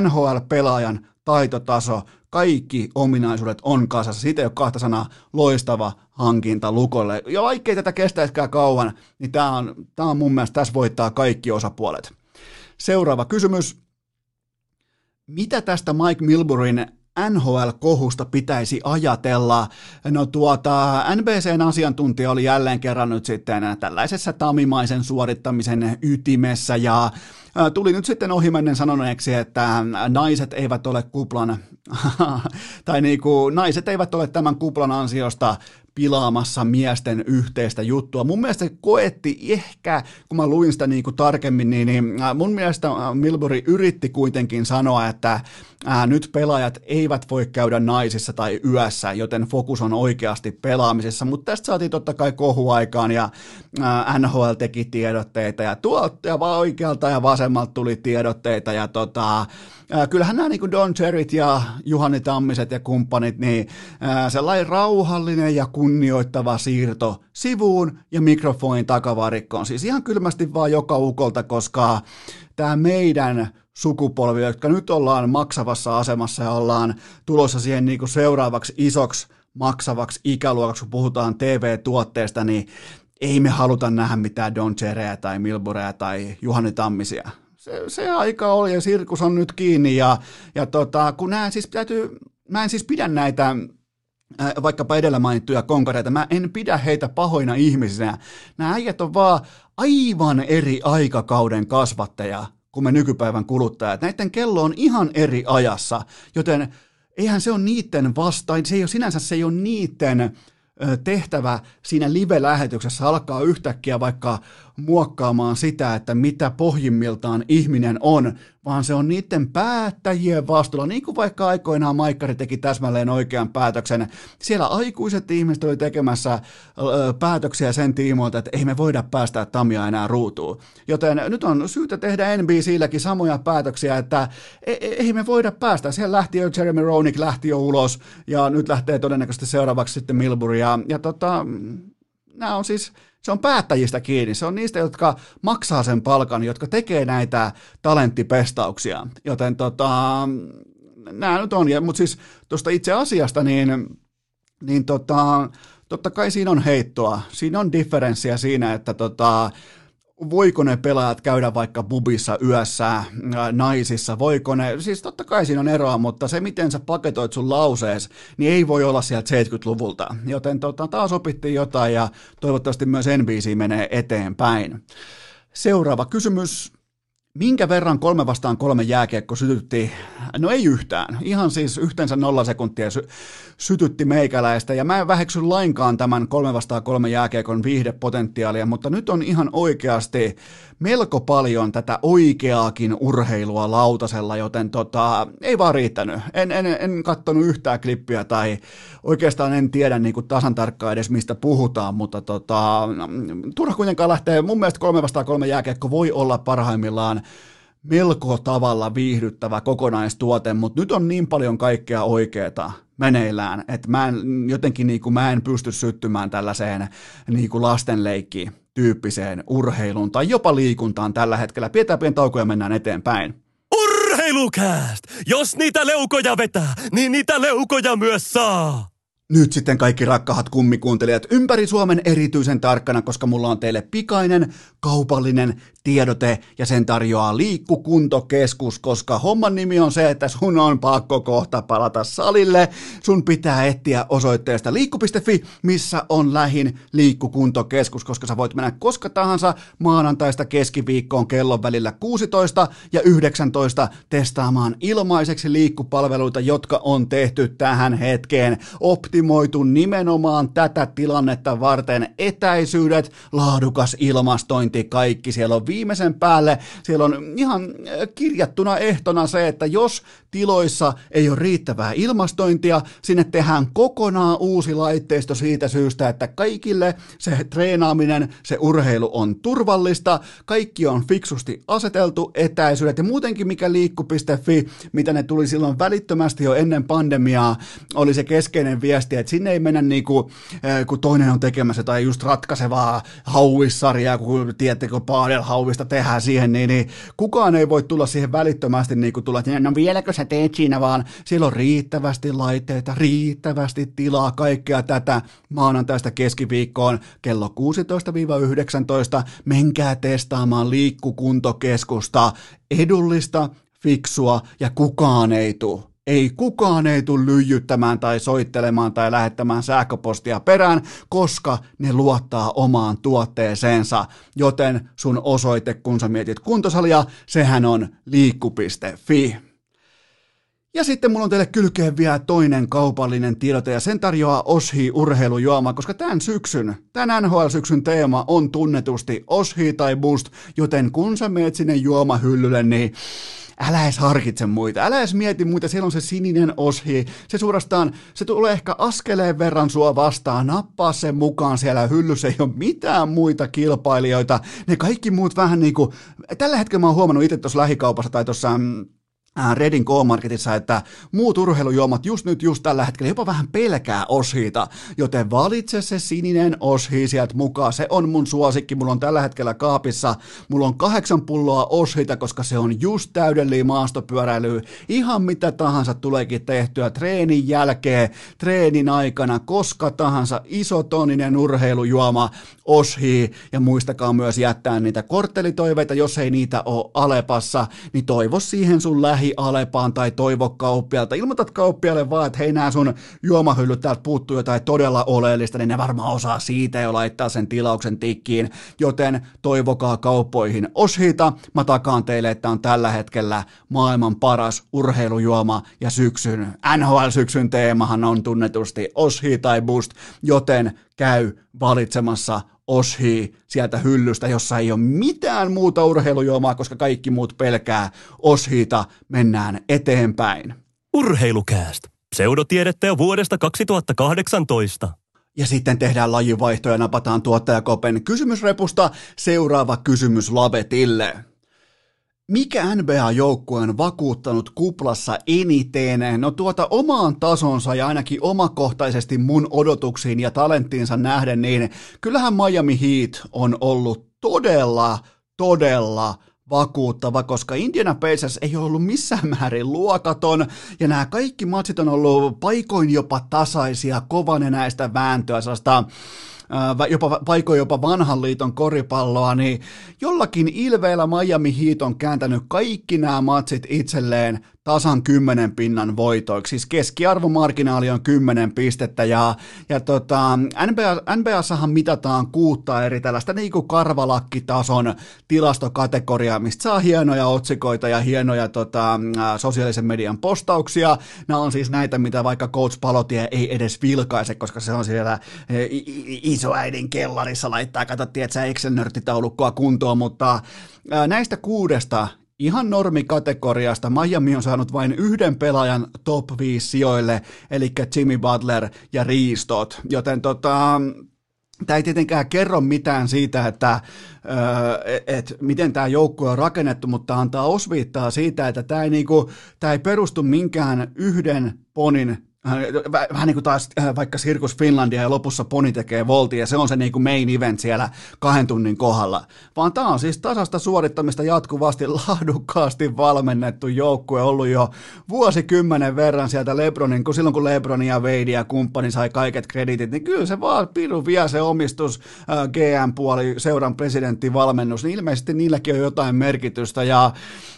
NHL-pelaajan taitotaso, kaikki ominaisuudet on kasassa. Siitä ei ole kahta sanaa loistava hankinta lukolle. Ja vaikkei tätä kestäisikään kauan, niin tämä on, tämä on mun mielestä, tässä voittaa kaikki osapuolet. Seuraava kysymys. Mitä tästä Mike Milburyn NHL-kohusta pitäisi ajatella? No tuota, NBCn asiantuntija oli jälleen kerran nyt sitten tällaisessa tamimaisen suorittamisen ytimessä ja tuli nyt sitten ohimennen sanoneeksi, että naiset eivät ole kuplan, tai niin kuin, naiset eivät ole tämän kuplan ansiosta pilaamassa miesten yhteistä juttua. Mun mielestä se koetti ehkä, kun mä luin sitä niin kuin tarkemmin, niin, niin mun mielestä Milbury yritti kuitenkin sanoa, että ää, nyt pelaajat eivät voi käydä naisissa tai yössä, joten fokus on oikeasti pelaamisessa, mutta tästä saatiin totta kai kohuaikaan ja NHL teki tiedotteita ja tuolta ja oikealta ja vasemmalta tuli tiedotteita ja tota, kyllähän nämä niin Don Cherryt ja Juhani Tammiset ja kumppanit, niin ää, sellainen rauhallinen ja kunnioittava siirto sivuun ja mikrofonin takavarikkoon. Siis ihan kylmästi vaan joka ukolta, koska tämä meidän sukupolvi, jotka nyt ollaan maksavassa asemassa ja ollaan tulossa siihen niin seuraavaksi isoksi maksavaksi ikäluokaksi, kun puhutaan TV-tuotteesta, niin ei me haluta nähdä mitään Don Chereä tai Milburea tai Juhani Tammisia. Se, se aika oli ja sirkus on nyt kiinni ja, ja tota, kun nämä siis täytyy, mä en siis pidä näitä vaikkapa edellä mainittuja konkareita. Mä en pidä heitä pahoina ihmisinä. Nämä äijät on vaan aivan eri aikakauden kasvatteja kuin me nykypäivän kuluttajat. Näiden kello on ihan eri ajassa, joten eihän se ole niiden vastaan, se ei ole sinänsä se ei ole niiden tehtävä siinä live-lähetyksessä alkaa yhtäkkiä vaikka muokkaamaan sitä, että mitä pohjimmiltaan ihminen on, vaan se on niiden päättäjien vastuulla, niin kuin vaikka aikoinaan Maikkari teki täsmälleen oikean päätöksen. Siellä aikuiset ihmiset oli tekemässä päätöksiä sen tiimoilta, että ei me voida päästä Tamia enää ruutuun. Joten nyt on syytä tehdä NBClläkin samoja päätöksiä, että e, e, ei me voida päästä. Siellä lähti jo Jeremy Roenick lähti jo ulos, ja nyt lähtee todennäköisesti seuraavaksi sitten Milbury, ja, ja tota, nämä on siis se on päättäjistä kiinni, se on niistä, jotka maksaa sen palkan, jotka tekee näitä talenttipestauksia, joten tota, nämä nyt on, mutta siis tuosta itse asiasta, niin, niin tota, totta kai siinä on heittoa, siinä on differenssiä siinä, että tota, voiko ne pelaajat käydä vaikka bubissa yössä, äh, naisissa, voiko ne, siis totta kai siinä on eroa, mutta se miten sä paketoit sun lausees, niin ei voi olla sieltä 70-luvulta, joten tota, taas opittiin jotain ja toivottavasti myös NBC menee eteenpäin. Seuraava kysymys. Minkä verran kolme vastaan kolme jääkiekko sytytti? No ei yhtään. Ihan siis yhteensä nolla sekuntia sy- sytytti meikäläistä. Ja mä en väheksy lainkaan tämän kolme vastaan kolme jääkiekon viihdepotentiaalia, mutta nyt on ihan oikeasti melko paljon tätä oikeaakin urheilua lautasella, joten tota, ei vaan riittänyt. En, en, en kattonut yhtään klippiä tai oikeastaan en tiedä niin kuin tasan tarkkaan edes mistä puhutaan, mutta tota, turha kuitenkaan lähtee. Mun mielestä kolme vastaan kolme jääkiekko voi olla parhaimmillaan melko tavalla viihdyttävä kokonaistuote, mutta nyt on niin paljon kaikkea oikeaa meneillään, että mä en, jotenkin niin kuin mä en pysty syttymään tällaiseen niin kuin lastenleikkiin tyyppiseen urheiluun tai jopa liikuntaan tällä hetkellä. Pidetään pieni tauko ja mennään eteenpäin. Urheilukääst! Jos niitä leukoja vetää, niin niitä leukoja myös saa! Nyt sitten kaikki rakkahat kummikuuntelijat ympäri Suomen erityisen tarkkana, koska mulla on teille pikainen, kaupallinen tiedote ja sen tarjoaa Liikkukuntokeskus, koska homman nimi on se, että sun on pakko kohta palata salille. Sun pitää etsiä osoitteesta liikku.fi, missä on lähin Liikkukuntokeskus, koska sä voit mennä koska tahansa maanantaista keskiviikkoon kellon välillä 16 ja 19 testaamaan ilmaiseksi liikkupalveluita, jotka on tehty tähän hetkeen. Optimoitu nimenomaan tätä tilannetta varten. Etäisyydet, laadukas ilmastointi, kaikki siellä on viimeisen päälle. Siellä on ihan äh, kirjattuna ehtona se, että jos tiloissa ei ole riittävää ilmastointia, sinne tehdään kokonaan uusi laitteisto siitä syystä, että kaikille se treenaaminen, se urheilu on turvallista, kaikki on fiksusti aseteltu, etäisyydet. Ja muutenkin mikä liikku.fi, mitä ne tuli silloin välittömästi jo ennen pandemiaa, oli se keskeinen viesti, että sinne ei mennä niin kuin, äh, kun toinen on tekemässä tai just ratkaisevaa hauissarjaa, kun tiedättekö Paadel hauvista tehdään siihen, niin, niin kukaan ei voi tulla siihen välittömästi niin kuin tulla, että no vieläkö sä teet siinä, vaan siellä on riittävästi laitteita, riittävästi tilaa, kaikkea tätä. Maanantaista keskiviikkoon kello 16-19. Menkää testaamaan liikkukuntokeskusta, edullista, fiksua ja kukaan ei tule ei kukaan ei tule lyijyttämään tai soittelemaan tai lähettämään sähköpostia perään, koska ne luottaa omaan tuotteeseensa. Joten sun osoite, kun sä mietit kuntosalia, sehän on liikku.fi. Ja sitten mulla on teille kylkeen vielä toinen kaupallinen tiedote ja sen tarjoaa Oshi urheilujuoma, koska tämän syksyn, tämän NHL-syksyn teema on tunnetusti Oshi tai Boost, joten kun sä meet sinne juomahyllylle, niin älä edes harkitse muita, älä edes mieti muita, siellä on se sininen oshi, se suorastaan, se tulee ehkä askeleen verran sua vastaan, nappaa sen mukaan siellä hyllyssä, ei ole mitään muita kilpailijoita, ne kaikki muut vähän niin kuin, tällä hetkellä mä oon huomannut itse tuossa lähikaupassa tai tuossa mm, Redin K-Marketissa, että muut urheilujuomat just nyt, just tällä hetkellä jopa vähän pelkää oshiita, joten valitse se sininen oshi sieltä mukaan. Se on mun suosikki, mulla on tällä hetkellä kaapissa, mulla on kahdeksan pulloa oshiita, koska se on just täydellinen maastopyöräilyä. Ihan mitä tahansa tuleekin tehtyä treenin jälkeen, treenin aikana, koska tahansa isotoninen urheilujuoma, oshi ja muistakaa myös jättää niitä korttelitoiveita, jos ei niitä ole Alepassa, niin toivo siihen sun lähi lähi-Alepaan tai toivo kauppialta. Ilmoitat kauppialle vaan, että hei nää sun juomahyllyt täältä puuttuu jotain todella oleellista, niin ne varmaan osaa siitä jo laittaa sen tilauksen tikkiin, joten toivokaa kauppoihin Oshita. Mä takaan teille, että on tällä hetkellä maailman paras urheilujuoma ja syksyn, NHL-syksyn teemahan on tunnetusti Oshi tai Boost, joten käy valitsemassa Oshi sieltä hyllystä, jossa ei ole mitään muuta urheilujuomaa, koska kaikki muut pelkää Oshita. Mennään eteenpäin. Urheilukääst. Pseudotiedettä jo vuodesta 2018. Ja sitten tehdään lajivaihto ja napataan tuottajakopen kysymysrepusta seuraava kysymys Lavetille. Mikä NBA-joukkue on vakuuttanut kuplassa eniten? No tuota omaan tasonsa ja ainakin omakohtaisesti mun odotuksiin ja talenttiinsa nähden, niin kyllähän Miami Heat on ollut todella, todella vakuuttava, koska Indiana Pacers ei ole ollut missään määrin luokaton, ja nämä kaikki matsit on ollut paikoin jopa tasaisia, kovanenäistä vääntöä, sellaista jopa, paikoin jopa vanhan liiton koripalloa, niin jollakin ilveellä Miami Heat on kääntänyt kaikki nämä matsit itselleen tasan 10 pinnan voitoiksi. Siis keskiarvomarginaali on 10 pistettä ja, ja tota, NBA, NBAssahan mitataan kuutta eri tällaista niin kuin karvalakkitason tilastokategoriaa, mistä saa hienoja otsikoita ja hienoja tota, sosiaalisen median postauksia. Nämä on siis näitä, mitä vaikka Coach Palotie ei edes vilkaise, koska se on siellä isoäidin kellarissa laittaa, kato, tiedätkö, Excel-nörttitaulukkoa kuntoon, mutta näistä kuudesta ihan normikategoriasta. Miami on saanut vain yhden pelaajan top 5 sijoille, eli Jimmy Butler ja Riistot, joten tota, Tämä ei tietenkään kerro mitään siitä, että et, et, miten tämä joukkue on rakennettu, mutta antaa osviittaa siitä, että tämä ei, niinku, ei perustu minkään yhden ponin vähän niin kuin taas äh, vaikka Sirkus Finlandia ja lopussa Poni tekee volti ja se on se niin kuin main event siellä kahden tunnin kohdalla. Vaan tämä on siis tasasta suorittamista jatkuvasti laadukkaasti valmennettu joukkue ollut jo vuosikymmenen verran sieltä Lebronin, kun silloin kun Lebron ja Wade ja kumppani sai kaiket kreditit, niin kyllä se vaan piru vie se omistus, äh, GM-puoli, seuran presidentti, valmennus, niin ilmeisesti niilläkin on jotain merkitystä ja,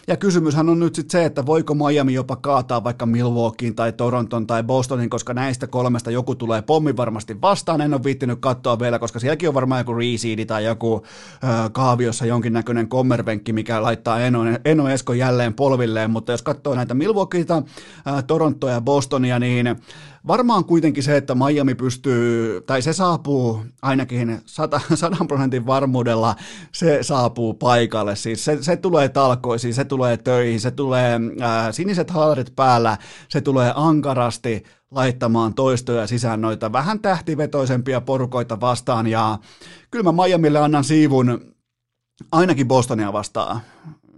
ja kysymyshän on nyt sitten se, että voiko Miami jopa kaataa vaikka Milwaukeein tai Toronton tai Bostonin, koska näistä kolmesta joku tulee pommi varmasti vastaan. En ole viittinyt katsoa vielä, koska sielläkin on varmaan joku reseedi tai joku äh, kaaviossa jonkinnäköinen kommervenkki, mikä laittaa Eno, Eno Esko jälleen polvilleen, mutta jos katsoo näitä Milwaukeeita, äh, Torontoa ja Bostonia, niin varmaan kuitenkin se, että Miami pystyy, tai se saapuu ainakin 100, 100 prosentin varmuudella, se saapuu paikalle. Siis se, se tulee talkoisiin, se tulee töihin, se tulee ää, siniset haalarit päällä, se tulee ankarasti laittamaan toistoja sisään noita vähän tähtivetoisempia porukoita vastaan, ja kyllä mä Miamille annan siivun ainakin Bostonia vastaan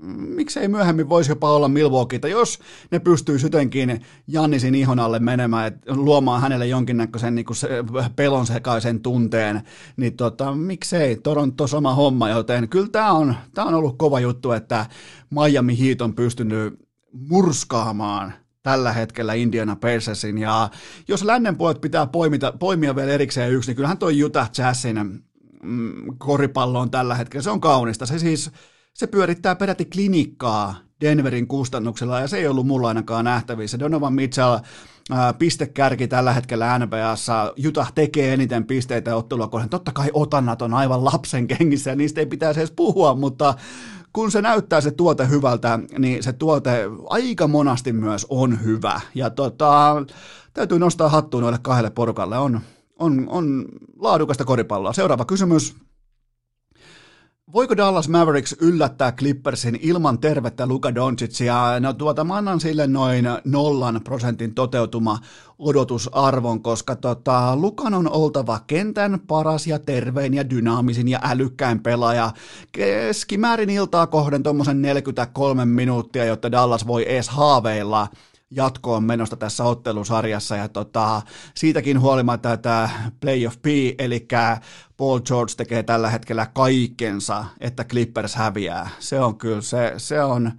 miksei myöhemmin voisi jopa olla Milwaukeeita, jos ne pystyy jotenkin Jannisin ihon alle menemään, että luomaan hänelle jonkinnäköisen niin kuin se, pelon sekaisen tunteen, niin tota, miksei, Toronto sama homma, joten kyllä tämä on, tämä on ollut kova juttu, että Miami Heat on pystynyt murskaamaan tällä hetkellä Indiana Pacersin, ja jos lännen puolet pitää poimita, poimia vielä erikseen yksi, niin kyllähän toi Utah Jazzin mm, koripallo on tällä hetkellä, se on kaunista, se siis se pyörittää peräti klinikkaa Denverin kustannuksella, ja se ei ollut mulla ainakaan nähtävissä. Donovan Mitchell pistekärki tällä hetkellä NBAssa. Juta tekee eniten pisteitä ottelua kohden. Totta kai otannat on aivan lapsen kengissä ja niistä ei pitäisi edes puhua, mutta kun se näyttää se tuote hyvältä, niin se tuote aika monasti myös on hyvä. Ja tota, täytyy nostaa hattuun noille kahdelle porukalle. On, on, on laadukasta koripalloa. Seuraava kysymys. Voiko Dallas Mavericks yllättää Clippersin ilman tervettä Luka Doncicia? No tuota, mä annan sille noin nollan prosentin toteutuma odotusarvon, koska tota, Lukan on oltava kentän paras ja tervein ja dynaamisin ja älykkäin pelaaja keskimäärin iltaa kohden tuommoisen 43 minuuttia, jotta Dallas voi edes haaveilla jatkoon menosta tässä ottelusarjassa ja tota, siitäkin huolimatta, että playoff P, eli Paul George tekee tällä hetkellä kaikkensa, että Clippers häviää. Se on kyllä, se, se on,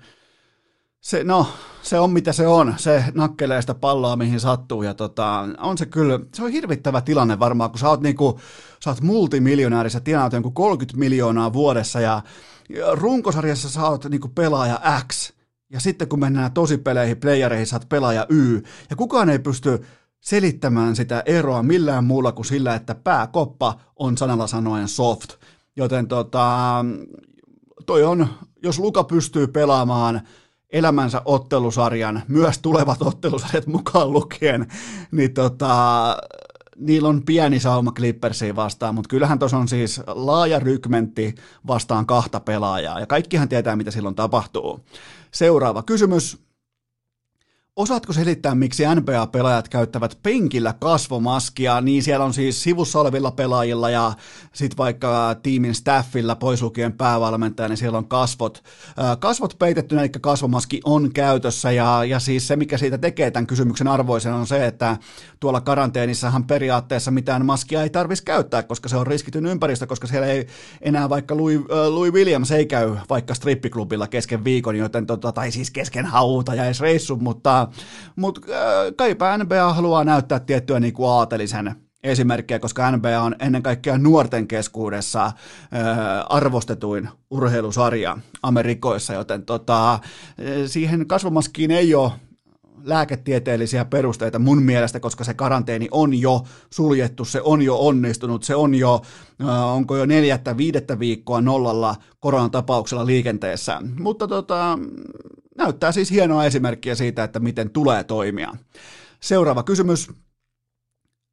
se, no, se on mitä se on. Se nakkelee sitä palloa, mihin sattuu. Ja tota, on se kyllä, se on hirvittävä tilanne varmaan, kun sä oot, niinku, sä oot multimiljonääri, sä tienaat jonkun 30 miljoonaa vuodessa ja runkosarjassa sä oot niinku pelaaja X, ja sitten kun mennään tosipeleihin, playereihin, oot pelaaja Y, ja kukaan ei pysty selittämään sitä eroa millään muulla kuin sillä, että pääkoppa on sanalla sanoen soft. Joten tota, toi on, jos Luka pystyy pelaamaan elämänsä ottelusarjan, myös tulevat ottelusarjat mukaan lukien, niin tota, niillä on pieni sauma Clippersiin vastaan, mutta kyllähän tuossa on siis laaja rykmentti vastaan kahta pelaajaa, ja kaikkihan tietää, mitä silloin tapahtuu. Seuraava kysymys. Osaatko selittää, miksi NBA-pelaajat käyttävät penkillä kasvomaskia, niin siellä on siis sivussa olevilla pelaajilla ja sitten vaikka tiimin staffilla, pois lukien päävalmentaja, niin siellä on kasvot, kasvot peitettynä, eli kasvomaski on käytössä ja, ja siis se, mikä siitä tekee tämän kysymyksen arvoisen on se, että tuolla karanteenissahan periaatteessa mitään maskia ei tarvitsisi käyttää, koska se on riskityn ympäristö, koska siellä ei enää vaikka Louis, Louis Williams ei käy vaikka strippiklubilla kesken viikon, joten tota, tai siis kesken hauta ja edes reissu, mutta mutta äh, kaipa NBA haluaa näyttää tiettyä niin kuin aatelisen esimerkkiä, koska NBA on ennen kaikkea nuorten keskuudessa äh, arvostetuin urheilusarja Amerikoissa, joten tota, äh, siihen kasvomaskiin ei ole lääketieteellisiä perusteita mun mielestä, koska se karanteeni on jo suljettu, se on jo onnistunut, se on jo, onko jo neljättä, viidettä viikkoa nollalla koronatapauksella liikenteessä. Mutta tota, näyttää siis hienoa esimerkkiä siitä, että miten tulee toimia. Seuraava kysymys.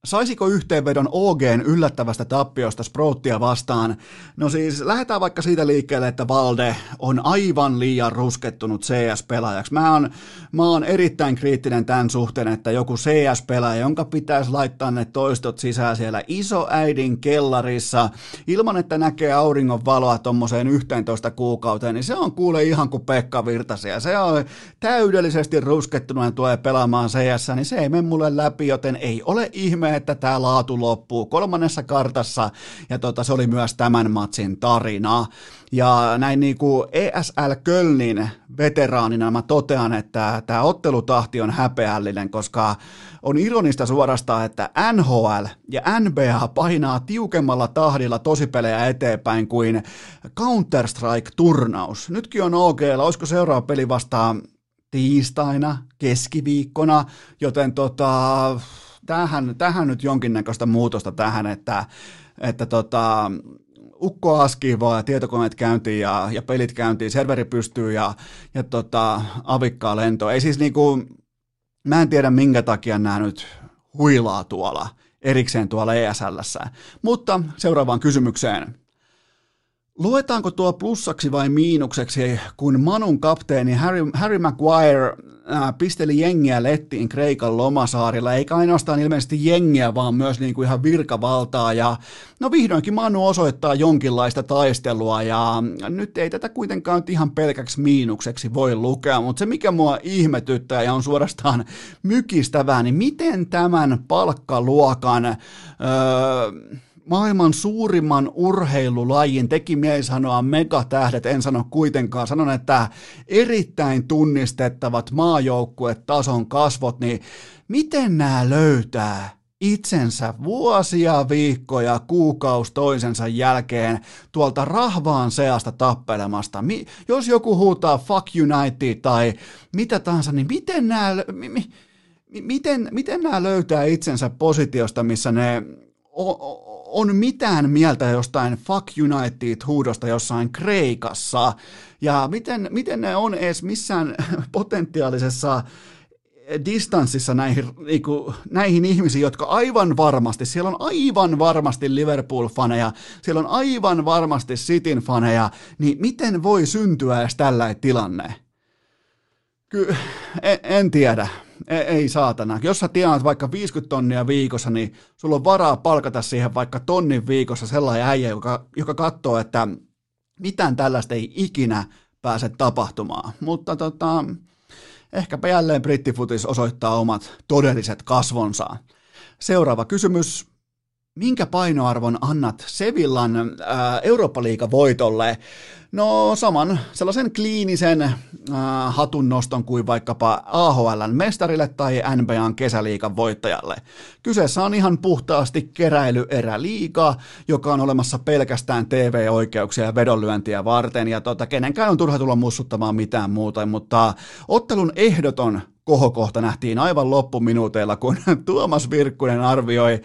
Saisiko yhteenvedon OGn yllättävästä tappiosta Sprouttia vastaan? No siis lähdetään vaikka siitä liikkeelle, että Valde on aivan liian ruskettunut CS-pelaajaksi. Mä oon, mä oon erittäin kriittinen tämän suhteen, että joku CS-pelaaja, jonka pitäisi laittaa ne toistot sisään siellä isoäidin kellarissa, ilman että näkee auringon valoa tommoseen 11 kuukauteen, niin se on kuule ihan kuin Pekka Virtasia. Se on täydellisesti ruskettunut ja tulee pelaamaan CS, niin se ei mene mulle läpi, joten ei ole ihme, että tämä laatu loppuu kolmannessa kartassa, ja tota, se oli myös tämän matsin tarina. Ja näin niin kuin ESL Kölnin veteraanina mä totean, että tämä ottelutahti on häpeällinen, koska on ironista suorastaan, että NHL ja NBA painaa tiukemmalla tahdilla tosipelejä eteenpäin kuin Counter-Strike-turnaus. Nytkin on OK, olisiko seuraava peli vastaan tiistaina, keskiviikkona, joten tota, tähän, tähän nyt jonkinnäköistä muutosta tähän, että, että tota, ukko askii vaan tietokoneet käyntiin ja, ja pelit käyntiin, serveri pystyy ja, ja tota, avikkaa lento. Ei siis niinku, mä en tiedä minkä takia nämä nyt huilaa tuolla erikseen tuolla ESLssä. Mutta seuraavaan kysymykseen. Luetaanko tuo plussaksi vai miinukseksi, kun Manun kapteeni Harry, Harry Maguire äh, pisteli jengiä lettiin Kreikan lomasaarilla, eikä ainoastaan ilmeisesti jengiä, vaan myös niin kuin ihan virkavaltaa, ja no vihdoinkin Manu osoittaa jonkinlaista taistelua, ja nyt ei tätä kuitenkaan ihan pelkäksi miinukseksi voi lukea, mutta se mikä mua ihmetyttää ja on suorastaan mykistävää, niin miten tämän palkkaluokan... Öö, maailman suurimman urheilulajin, teki mieli sanoa megatähdet, en sano kuitenkaan, sanon, että erittäin tunnistettavat maajoukkuetason kasvot, niin miten nämä löytää itsensä vuosia, viikkoja, kuukaus toisensa jälkeen tuolta rahvaan seasta tappelemasta. Mi- jos joku huutaa fuck United tai mitä tahansa, niin miten nämä, mi- mi- miten, miten nämä löytää itsensä positiosta, missä ne on mitään mieltä jostain Fuck United-huudosta jossain Kreikassa, ja miten, miten ne on edes missään potentiaalisessa distanssissa näihin, niinku, näihin ihmisiin, jotka aivan varmasti, siellä on aivan varmasti Liverpool-faneja, siellä on aivan varmasti Cityn faneja, niin miten voi syntyä edes tällainen tilanne? Ky- en, en tiedä. Ei, ei saatana. Jos sä tienaat vaikka 50 tonnia viikossa, niin sulla on varaa palkata siihen vaikka tonnin viikossa sellainen äijä, joka, joka katsoo, että mitään tällaista ei ikinä pääse tapahtumaan. Mutta tota, ehkäpä jälleen brittifutis osoittaa omat todelliset kasvonsa. Seuraava kysymys. Minkä painoarvon annat Sevillan ää, Eurooppa-liiga voitolle? No saman sellaisen kliinisen äh, hatunnoston kuin vaikkapa AHLn mestarille tai NBAn kesäliikan voittajalle. Kyseessä on ihan puhtaasti keräilyeräliiga, joka on olemassa pelkästään TV-oikeuksia ja vedonlyöntiä varten, ja tota, kenenkään on turha tulla mussuttamaan mitään muuta, mutta ottelun ehdoton kohokohta nähtiin aivan loppuminuuteilla, kun Tuomas Virkkunen arvioi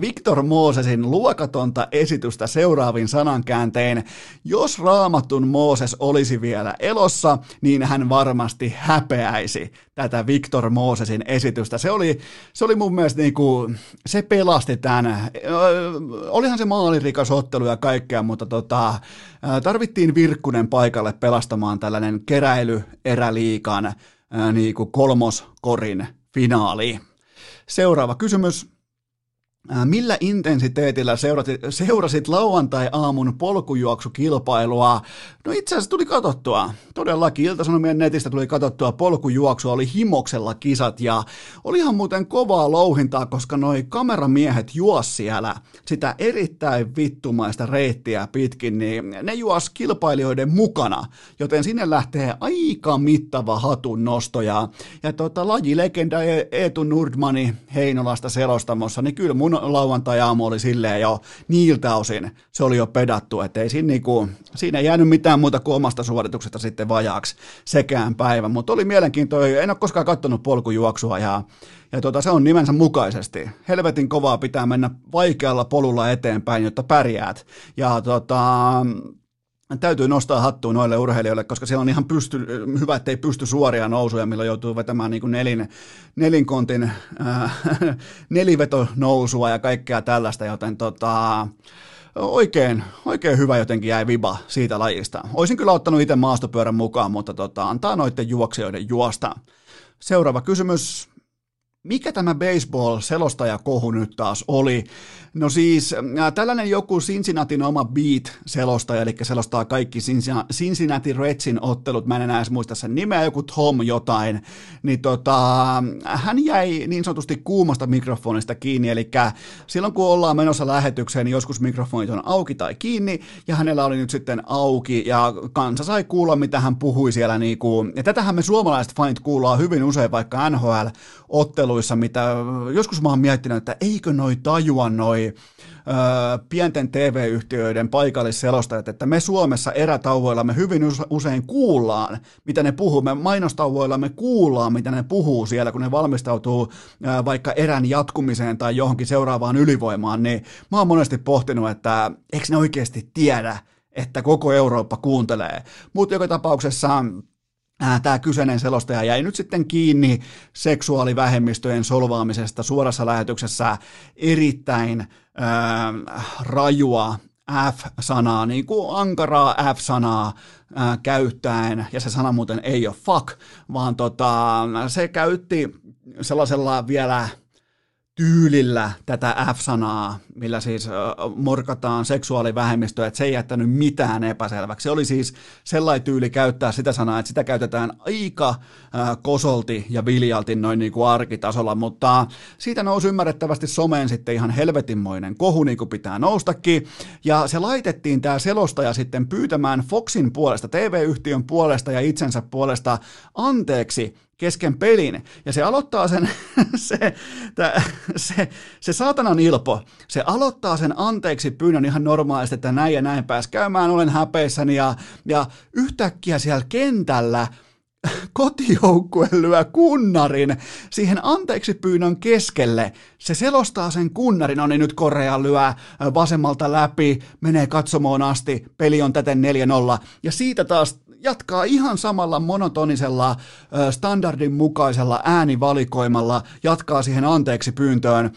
Viktor Moosesin luokatonta esitystä seuraavin sanankääntein. Jos Raamattun Mooses olisi vielä elossa, niin hän varmasti häpeäisi tätä Viktor Moosesin esitystä. Se oli, se oli mun mielestä niin kuin, se pelasti tämän. Olihan se maalirikas ottelu ja kaikkea, mutta tota, tarvittiin Virkkunen paikalle pelastamaan tällainen keräily eräliikan niin kuin kolmoskorin finaali. Seuraava kysymys. Millä intensiteetillä seurasit, seurasit lauantai-aamun polkujuoksukilpailua? No itse asiassa tuli katsottua. Todellakin Ilta-Sanomien netistä tuli katsottua polkujuoksua, oli himoksella kisat ja oli ihan muuten kovaa louhintaa, koska noi kameramiehet juos siellä sitä erittäin vittumaista reittiä pitkin, niin ne juos kilpailijoiden mukana, joten sinne lähtee aika mittava hatun nosto ja, ja tota, lajilegenda e- Eetu Nurdmani Heinolasta selostamossa, niin kyllä mun lauantai-aamu oli silleen jo niiltä osin, se oli jo pedattu, että ei siinä, niinku, siinä ei jäänyt mitään muuta kuin omasta suorituksesta sitten vajaaksi sekään päivä, mutta oli mielenkiintoinen, en ole koskaan katsonut polkujuoksua ja, ja tota, se on nimensä mukaisesti. Helvetin kovaa pitää mennä vaikealla polulla eteenpäin, jotta pärjäät. Ja tota, täytyy nostaa hattua noille urheilijoille, koska siellä on ihan pysty, hyvä, ettei pysty suoria nousuja, millä joutuu vetämään niin kuin nelin, nelinkontin äh, nelivetonousua ja kaikkea tällaista, joten tota, oikein, oikein hyvä jotenkin jäi viba siitä lajista. Olisin kyllä ottanut itse maastopyörän mukaan, mutta tota, antaa noiden juoksijoiden juosta. Seuraava kysymys. Mikä tämä baseball-selostajakohu nyt taas oli? No siis äh, tällainen joku Cincinnatin oma beat-selostaja, eli selostaa kaikki Cincinnati Redsin ottelut, mä en enää edes muista sen nimeä, joku Tom jotain, niin tota, hän jäi niin sanotusti kuumasta mikrofonista kiinni, eli silloin kun ollaan menossa lähetykseen, niin joskus mikrofonit on auki tai kiinni, ja hänellä oli nyt sitten auki, ja kansa sai kuulla, mitä hän puhui siellä, niin kuin, ja tätähän me suomalaiset fanit kuullaan hyvin usein vaikka NHL-otteluissa, mitä joskus mä oon miettinyt, että eikö noi tajua noi pienten TV-yhtiöiden paikallisselostajat, että me Suomessa erätauvoillamme hyvin usein kuullaan, mitä ne puhuu. Me mainostauvoillamme kuullaan, mitä ne puhuu siellä, kun ne valmistautuu vaikka erän jatkumiseen tai johonkin seuraavaan ylivoimaan, niin mä oon monesti pohtinut, että eikö ne oikeasti tiedä, että koko Eurooppa kuuntelee. Mutta joka tapauksessa Tämä kyseinen selostaja jäi nyt sitten kiinni seksuaalivähemmistöjen solvaamisesta suorassa lähetyksessä. Erittäin äh, rajua F-sanaa, niin kuin ankaraa F-sanaa äh, käyttäen, ja se sana muuten ei ole fuck, vaan tota, se käytti sellaisella vielä tyylillä tätä F-sanaa, millä siis morkataan seksuaalivähemmistöä, että se ei jättänyt mitään epäselväksi. Se oli siis sellainen tyyli käyttää sitä sanaa, että sitä käytetään aika kosolti ja viljalti noin niin kuin arkitasolla, mutta siitä nousi ymmärrettävästi someen sitten ihan helvetinmoinen kohu, niin kuin pitää noustakin, ja se laitettiin tämä selostaja sitten pyytämään Foxin puolesta, TV-yhtiön puolesta ja itsensä puolesta anteeksi kesken pelin, ja se aloittaa sen, se, tä, se, se saatanan ilpo, se aloittaa sen anteeksi pyynnön ihan normaalisti, että näin ja näin pääs käymään, olen häpeissäni, ja, ja yhtäkkiä siellä kentällä kotijoukkue lyö kunnarin siihen anteeksi pyynnön keskelle. Se selostaa sen kunnarin, on no niin nyt Korea lyö vasemmalta läpi, menee katsomoon asti, peli on täten 4-0. Ja siitä taas jatkaa ihan samalla monotonisella standardin mukaisella äänivalikoimalla, jatkaa siihen anteeksi pyyntöön.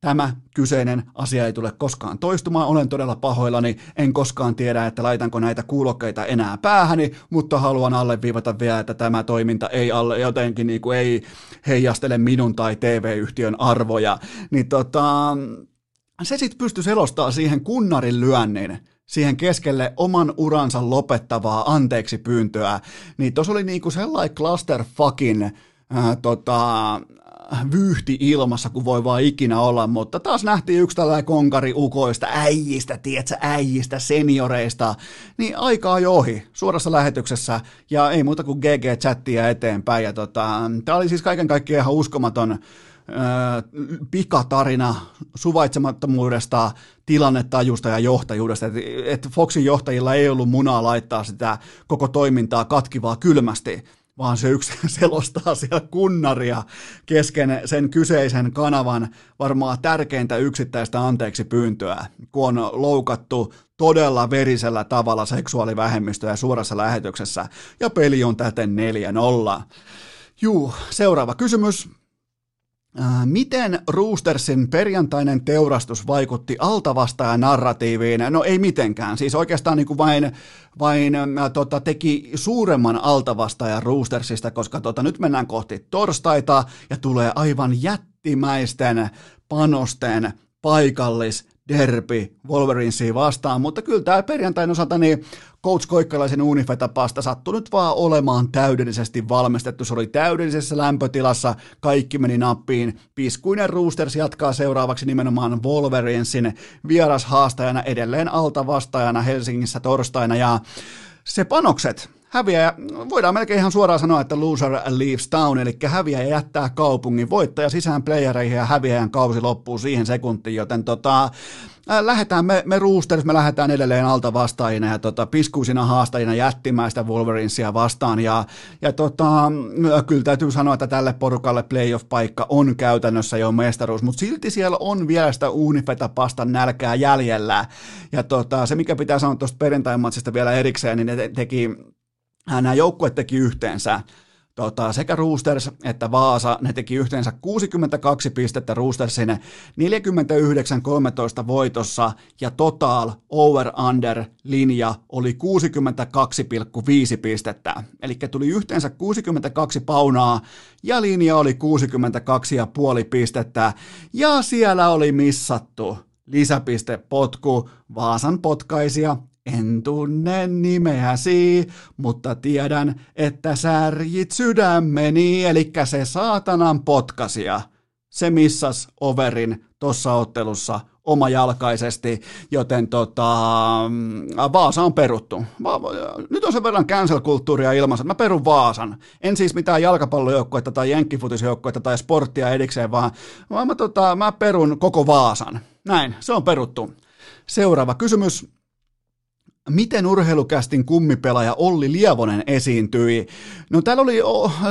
Tämä kyseinen asia ei tule koskaan toistumaan, olen todella pahoillani, en koskaan tiedä, että laitanko näitä kuulokkeita enää päähäni, mutta haluan alleviivata vielä, että tämä toiminta ei alle, jotenkin niin kuin ei heijastele minun tai TV-yhtiön arvoja. Niin tota, se sitten pystyi selostaa siihen kunnarin lyönnin, siihen keskelle oman uransa lopettavaa anteeksi pyyntöä, niin tuossa oli niinku sellainen clusterfucking äh, tota, vyyhti ilmassa kuin voi vaan ikinä olla, mutta taas nähtiin yksi tällainen konkari ukoista, äijistä, tietsä, äijistä, senioreista, niin aikaa jo ohi suorassa lähetyksessä ja ei muuta kuin GG-chattia eteenpäin. Ja tota, tämä oli siis kaiken kaikkiaan ihan uskomaton pikatarina suvaitsemattomuudesta, tilannetajusta ja johtajuudesta. Että et Foxin johtajilla ei ollut munaa laittaa sitä koko toimintaa katkivaa kylmästi, vaan se yksi selostaa siellä kunnaria kesken sen kyseisen kanavan varmaan tärkeintä yksittäistä anteeksi pyyntöä, kun on loukattu todella verisellä tavalla seksuaalivähemmistöä suorassa lähetyksessä, ja peli on täten 4-0. Juu, seuraava kysymys. Äh, miten Roostersin perjantainen teurastus vaikutti altavastaajan narratiiviin? No ei mitenkään, siis oikeastaan niin kuin vain, vain äh, tota, teki suuremman altavastaajan Roostersista, koska tota, nyt mennään kohti torstaita ja tulee aivan jättimäisten panosten paikallis derby Wolverinesiin vastaan, mutta kyllä tämä perjantain osalta niin Coach Koikkalaisen unifetapasta sattui nyt vaan olemaan täydellisesti valmistettu. Se oli täydellisessä lämpötilassa, kaikki meni nappiin. Piskuinen Roosters jatkaa seuraavaksi nimenomaan Wolverinsin vierashaastajana edelleen alta vastaajana Helsingissä torstaina ja se panokset, häviäjä, voidaan melkein ihan suoraan sanoa, että loser leaves town, eli häviäjä jättää kaupungin, voittaja sisään playereihin ja häviäjän kausi loppuu siihen sekuntiin, joten tota, äh, lähdetään me, me Roosters, me lähdetään edelleen alta vastaajina ja tota, piskuisina haastajina jättimäistä Wolverinsia vastaan ja, ja tota, äh, kyllä täytyy sanoa, että tälle porukalle playoff-paikka on käytännössä jo mestaruus, mutta silti siellä on vielä sitä uunifetapastan nälkää jäljellä. Ja tota, se mikä pitää sanoa tuosta perjantain vielä erikseen, niin ne te- teki nämä joukkueet teki yhteensä tota, sekä Roosters että Vaasa, ne teki yhteensä 62 pistettä Roostersin 49-13 voitossa ja total over-under linja oli 62,5 pistettä. Eli tuli yhteensä 62 paunaa ja linja oli 62,5 pistettä ja siellä oli missattu lisäpistepotku Vaasan potkaisia en tunne nimeäsi, mutta tiedän, että särjit sydämeni, eli se saatanan potkasia. Se missas overin tuossa ottelussa omajalkaisesti, joten tota, Vaasa on peruttu. Nyt on sen verran cancel-kulttuuria ilmassa, että mä perun Vaasan. En siis mitään jalkapallojoukkuetta tai jenkkifutisjoukkuetta tai sporttia edikseen, vaan, vaan mä, tota, mä perun koko Vaasan. Näin, se on peruttu. Seuraava kysymys miten urheilukästin kummipelaaja Olli Lievonen esiintyi. No täällä oli,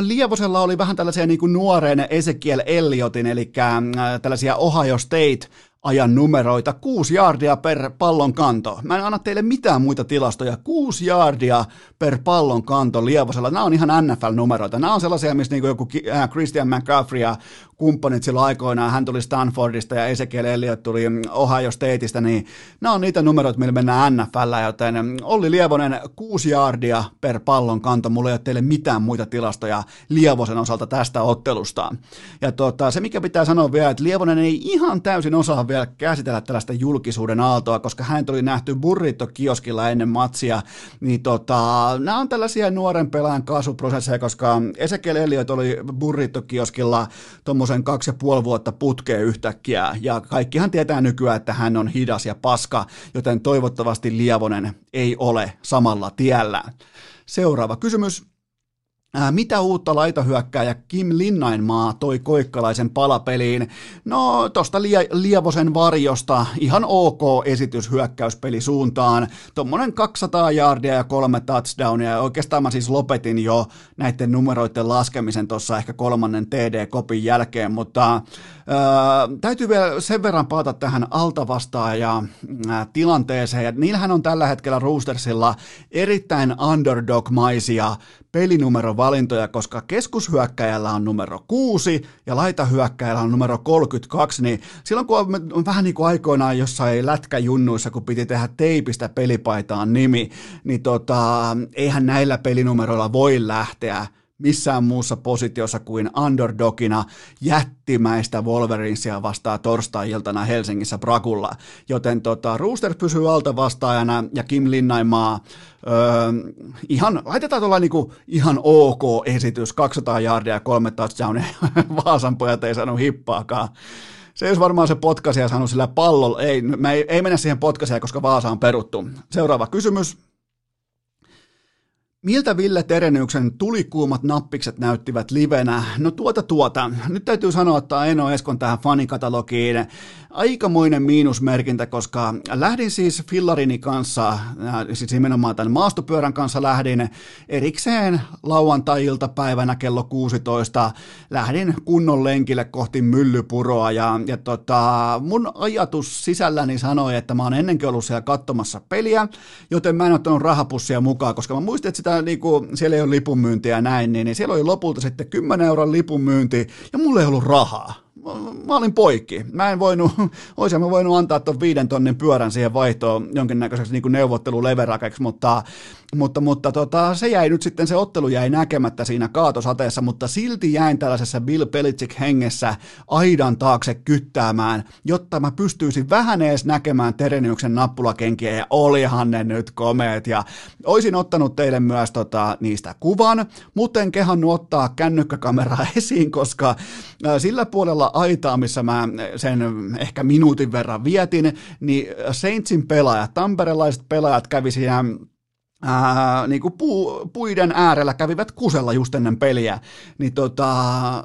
Lievosella oli vähän tällaisia niin kuin nuoren Ezekiel Elliotin, eli äh, tällaisia Ohio State ajan numeroita, kuusi jaardia per pallon kanto. Mä en anna teille mitään muita tilastoja, kuusi jaardia per pallon kanto Lievosella. Nämä on ihan NFL-numeroita. Nämä on sellaisia, missä niin joku äh, Christian McCaffrey ja kumppanit silloin aikoinaan, hän tuli Stanfordista ja Ezekiel Elliott tuli Ohio Stateista, niin nämä on niitä numeroita, millä mennään NFL, joten Olli Lievonen kuusi jaardia per pallon kanto, mulla ei ole teille mitään muita tilastoja Lievosen osalta tästä ottelusta. Ja tota, se mikä pitää sanoa vielä, että Lievonen ei ihan täysin osaa vielä käsitellä tällaista julkisuuden aaltoa, koska hän tuli nähty burrito-kioskilla ennen matsia, niin tota, nämä on tällaisia nuoren pelaajan kasvuprosesseja, koska Ezekiel Elliott oli burrito-kioskilla semmoisen kaksi ja puoli vuotta putkeen yhtäkkiä, ja kaikkihan tietää nykyään, että hän on hidas ja paska, joten toivottavasti Lievonen ei ole samalla tiellä. Seuraava kysymys. Ää, mitä uutta laitahyökkääjä Kim Linnainmaa toi koikkalaisen palapeliin? No, tosta lie- Lievosen varjosta ihan ok esitys hyökkäyspeli suuntaan. Tuommoinen 200 yardia ja kolme touchdownia. Oikeastaan mä siis lopetin jo näiden numeroiden laskemisen tuossa ehkä kolmannen TD-kopin jälkeen, mutta ää, täytyy vielä sen verran paata tähän altavastaaja tilanteeseen. Ja niillähän on tällä hetkellä Roostersilla erittäin underdog-maisia pelinumerovalintoja, koska keskushyökkäjällä on numero 6 ja laitahyökkäjällä on numero 32, niin silloin kun on vähän niin kuin aikoinaan jossain lätkäjunnuissa, kun piti tehdä teipistä pelipaitaan nimi, niin tota, eihän näillä pelinumeroilla voi lähteä missään muussa positiossa kuin underdogina jättimäistä Wolverinsia vastaa torstai-iltana Helsingissä Brakulla. Joten tota, Rooster pysyy alta vastaajana ja Kim Linnaimaa öö, ihan, laitetaan tuolla niinku ihan ok esitys, 200 jardia ja kolme touchdownia, Vaasan pojat ei saanut hippaakaan. Se olisi varmaan se potkasia saanut sillä pallolla. Ei, me ei, ei mennä siihen potkasia, koska Vaasa on peruttu. Seuraava kysymys. Miltä Ville Terenyksen tulikuumat nappikset näyttivät livenä? No tuota tuota. Nyt täytyy sanoa, että Eno Eskon tähän fanikatalogiin aikamoinen miinusmerkintä, koska lähdin siis Fillarini kanssa, äh, siis nimenomaan tämän maastopyörän kanssa lähdin erikseen lauantai-iltapäivänä kello 16. Lähdin kunnon lenkille kohti myllypuroa ja, ja tota, mun ajatus sisälläni sanoi, että mä oon ennenkin ollut siellä katsomassa peliä, joten mä en ottanut rahapussia mukaan, koska mä muistin, että sitä, niin kuin, siellä ei ole lipunmyyntiä ja näin, niin, niin siellä oli lopulta sitten 10 euron lipunmyynti ja mulla ei ollut rahaa mä olin poikki. Mä en voinut, olisin mä voinut antaa tuon viiden tonnin pyörän siihen vaihtoon jonkinnäköiseksi niin neuvotteluleverakeksi, mutta mutta, mutta tota, se jäi nyt sitten, se ottelu jäi näkemättä siinä kaatosateessa, mutta silti jäin tällaisessa Bill Belichick hengessä aidan taakse kyttäämään, jotta mä pystyisin vähän edes näkemään Tereniuksen nappulakenkiä, ja olihan ne nyt komeet, ja oisin ottanut teille myös tota, niistä kuvan, mutta en kehannut ottaa kännykkäkameraa esiin, koska sillä puolella aitaa, missä mä sen ehkä minuutin verran vietin, niin Saintsin pelaajat, tamperelaiset pelaajat kävi siinä ää, niin kuin pu, puiden äärellä kävivät kusella just ennen peliä, niin tota,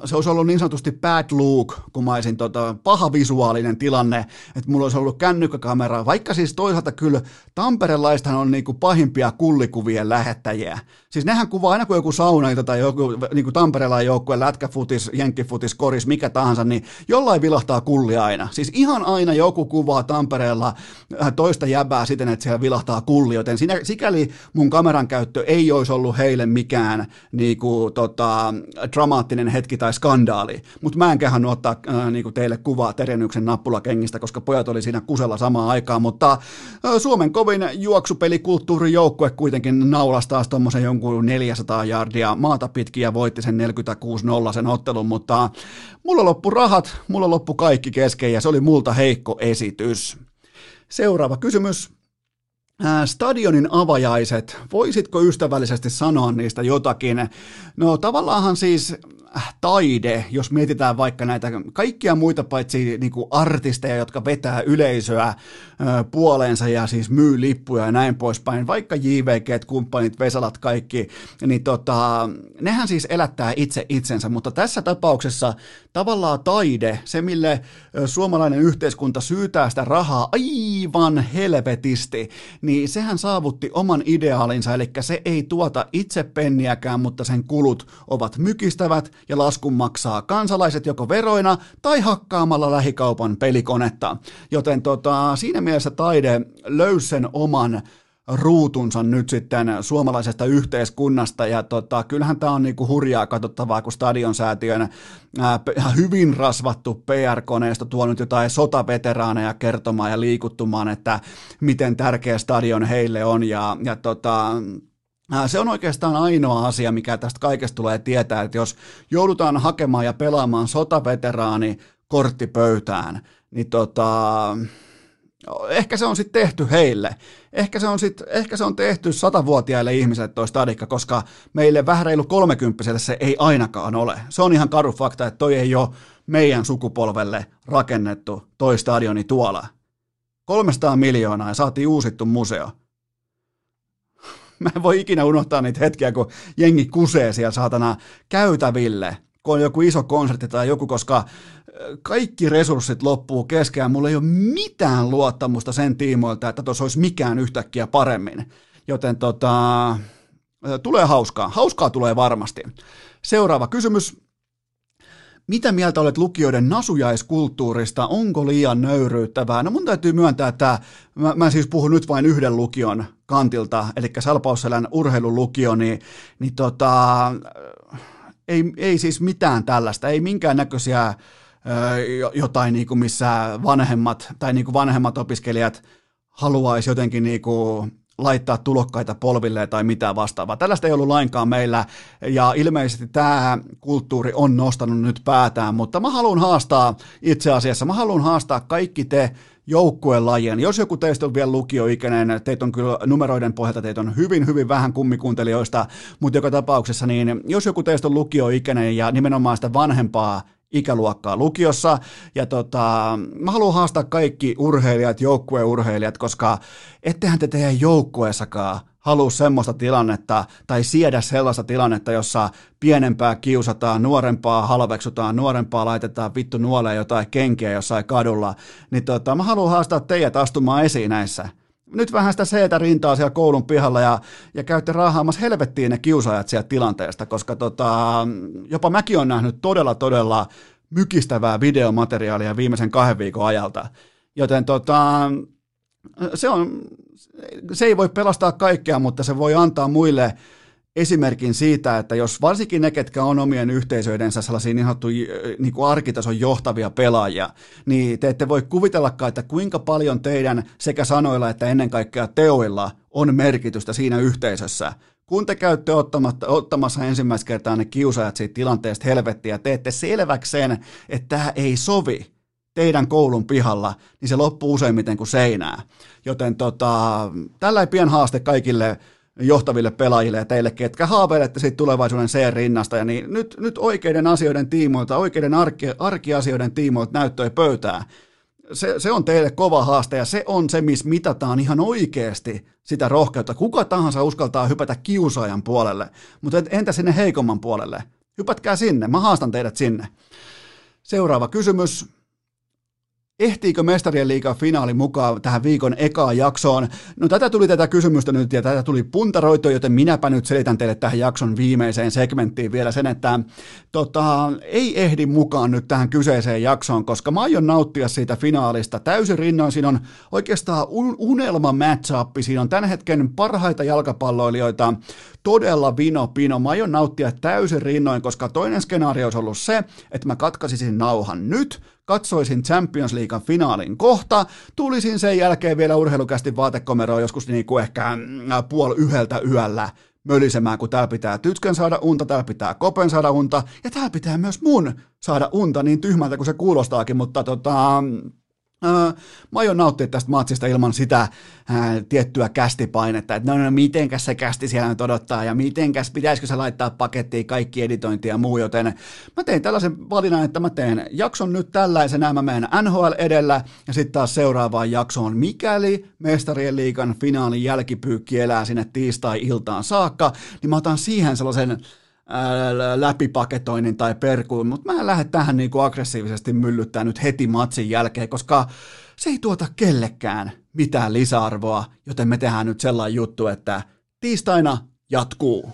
se olisi ollut niin sanotusti bad look, kun mä olisin tota, paha visuaalinen tilanne, että mulla olisi ollut kännykkäkamera, vaikka siis toisaalta kyllä tamperelaistahan on niin kuin pahimpia kullikuvien lähettäjiä. Siis nehän kuvaa aina kun joku saunailta tai joku niin kuin Tampereella joukkue, lätkäfutis, jenkkifutis, koris, mikä tahansa, niin jollain vilahtaa kulli aina. Siis ihan aina joku kuvaa Tampereella äh, toista jäbää siten, että siellä vilahtaa kulli, joten siinä, sikäli mun kameran käyttö ei olisi ollut heille mikään niin kuin, tota, dramaattinen hetki tai skandaali, mutta mä en kehannut ottaa äh, niin kuin teille kuvaa Terenyksen nappulakengistä, koska pojat oli siinä kusella samaan aikaan, mutta äh, Suomen kovin juoksupelikulttuurijoukkue kuitenkin naulasi taas tuommoisen jonkun 400 jardia maata pitkin ja voitti sen 46-0 sen ottelun, mutta mulla loppu rahat, mulla loppu kaikki kesken ja se oli multa heikko esitys. Seuraava kysymys. Stadionin avajaiset, voisitko ystävällisesti sanoa niistä jotakin? No tavallaanhan siis taide, jos mietitään vaikka näitä kaikkia muita paitsi niin kuin artisteja, jotka vetää yleisöä puoleensa ja siis myy lippuja ja näin poispäin, vaikka JVG, kumppanit, Vesalat, kaikki, niin tota, nehän siis elättää itse itsensä, mutta tässä tapauksessa tavallaan taide, se mille suomalainen yhteiskunta syytää sitä rahaa aivan helvetisti, niin sehän saavutti oman ideaalinsa, eli se ei tuota itse penniäkään, mutta sen kulut ovat mykistävät ja laskun maksaa kansalaiset joko veroina tai hakkaamalla lähikaupan pelikonetta. Joten tota, siinä mielessä taide löysi sen oman ruutunsa nyt sitten suomalaisesta yhteiskunnasta ja tota, kyllähän tämä on niinku hurjaa katsottavaa, kun stadionsäätiön ää, hyvin rasvattu PR-koneisto tuo nyt jotain sotaveteraaneja kertomaan ja liikuttumaan, että miten tärkeä stadion heille on ja, ja tota, se on oikeastaan ainoa asia, mikä tästä kaikesta tulee tietää, että jos joudutaan hakemaan ja pelaamaan sotaveteraani korttipöytään, niin tota, ehkä se on sitten tehty heille. Ehkä se on, sit, ehkä se on tehty satavuotiaille ihmisille toi stadikka, koska meille vähän reilu kolmekymppiselle se ei ainakaan ole. Se on ihan karu fakta, että toi ei ole meidän sukupolvelle rakennettu toi stadioni tuolla. 300 miljoonaa ja saatiin uusittu museo mä en voi ikinä unohtaa niitä hetkiä, kun jengi kusee siellä saatana käytäville, kun on joku iso konsertti tai joku, koska kaikki resurssit loppuu kesken mulla ei ole mitään luottamusta sen tiimoilta, että tuossa olisi mikään yhtäkkiä paremmin. Joten tota, tulee hauskaa. Hauskaa tulee varmasti. Seuraava kysymys. Mitä mieltä olet lukijoiden nasujaiskulttuurista? Onko liian nöyryyttävää? No mun täytyy myöntää, että mä, mä siis puhun nyt vain yhden lukion kantilta, eli Salpausselän urheilulukio, niin, niin tota, ei, ei siis mitään tällaista, ei minkään näköisiä jotain, niin kuin missä vanhemmat tai niin kuin vanhemmat opiskelijat haluaisi jotenkin niin kuin laittaa tulokkaita polville tai mitään vastaavaa. Tällaista ei ollut lainkaan meillä ja ilmeisesti tämä kulttuuri on nostanut nyt päätään, mutta mä haluan haastaa itse asiassa, mä haluan haastaa kaikki te joukkuelajien. Jos joku teistä on vielä lukioikäinen, teitä on kyllä numeroiden pohjalta, teitä on hyvin, hyvin vähän kummikuuntelijoista, mutta joka tapauksessa, niin jos joku teistä on lukioikäinen ja nimenomaan sitä vanhempaa ikäluokkaa lukiossa. Ja tota, mä haluan haastaa kaikki urheilijat, joukkueurheilijat, koska ettehän te teidän joukkueessakaan halua semmoista tilannetta tai siedä sellaista tilannetta, jossa pienempää kiusataan, nuorempaa halveksutaan, nuorempaa laitetaan vittu nuoleen jotain kenkiä jossain kadulla, niin tota, mä haluan haastaa teidät astumaan esiin näissä nyt vähän sitä seetä rintaa siellä koulun pihalla ja, ja käytte rahaamassa helvettiin ne kiusaajat sieltä tilanteesta, koska tota, jopa mäkin olen nähnyt todella, todella mykistävää videomateriaalia viimeisen kahden viikon ajalta. Joten tota, se, on, se ei voi pelastaa kaikkea, mutta se voi antaa muille esimerkin siitä, että jos varsinkin ne, ketkä on omien yhteisöidensä sellaisia niin sanottuja niin kuin arkitason johtavia pelaajia, niin te ette voi kuvitellakaan, että kuinka paljon teidän sekä sanoilla että ennen kaikkea teoilla on merkitystä siinä yhteisössä. Kun te käytte ottamassa ensimmäistä kertaa ne kiusaajat siitä tilanteesta helvettiä teette selväksi sen, että tämä ei sovi teidän koulun pihalla, niin se loppuu useimmiten kuin seinää. Joten tota, tällä pien haaste kaikille johtaville pelaajille ja teille, ketkä haaveilette siitä tulevaisuuden C-rinnasta. Ja niin nyt, nyt oikeiden asioiden tiimoilta, oikeiden arki, arkiasioiden tiimoilta näyttöi pöytää. Se, se on teille kova haaste ja se on se, missä mitataan ihan oikeasti sitä rohkeutta. Kuka tahansa uskaltaa hypätä kiusaajan puolelle, mutta entä sinne heikomman puolelle? Hypätkää sinne, mä haastan teidät sinne. Seuraava kysymys. Ehtiikö mestarien liigan finaali mukaan tähän viikon ekaan jaksoon? No tätä tuli tätä kysymystä nyt ja tätä tuli puntaroitua, joten minäpä nyt selitän teille tähän jakson viimeiseen segmenttiin vielä sen, että tota, ei ehdi mukaan nyt tähän kyseiseen jaksoon, koska mä aion nauttia siitä finaalista täysin rinnoin. Siinä on oikeastaan unelma match siinä on tämän hetken parhaita jalkapalloilijoita, todella vino pino. Mä aion nauttia täysin rinnoin, koska toinen skenaario olisi ollut se, että mä katkaisisin nauhan nyt, katsoisin Champions Leaguean finaalin kohta, tulisin sen jälkeen vielä urheilukästi vaatekomeroon joskus niin kuin ehkä mm, puoli yhdeltä yöllä mölisemään, kun täällä pitää tytskän saada unta, täällä pitää kopen saada unta, ja täällä pitää myös mun saada unta, niin tyhmältä kuin se kuulostaakin, mutta tota, Öö, mä aion nauttia tästä matsista ilman sitä ää, tiettyä kästipainetta, että no, no mitenkäs se kästi siellä nyt odottaa ja mitenkäs pitäisikö se laittaa pakettiin kaikki editointi ja muu, joten mä tein tällaisen valinnan, että mä teen jakson nyt tällaisena, mä menen NHL edellä ja sitten taas seuraavaan jaksoon, mikäli Mestarien liikan finaalin jälkipyykki elää sinne tiistai-iltaan saakka, niin mä otan siihen sellaisen läpipaketoinnin tai perkuun, mutta mä en lähde tähän niin kuin aggressiivisesti myllyttää nyt heti matsin jälkeen, koska se ei tuota kellekään mitään lisäarvoa, joten me tehdään nyt sellainen juttu, että tiistaina jatkuu.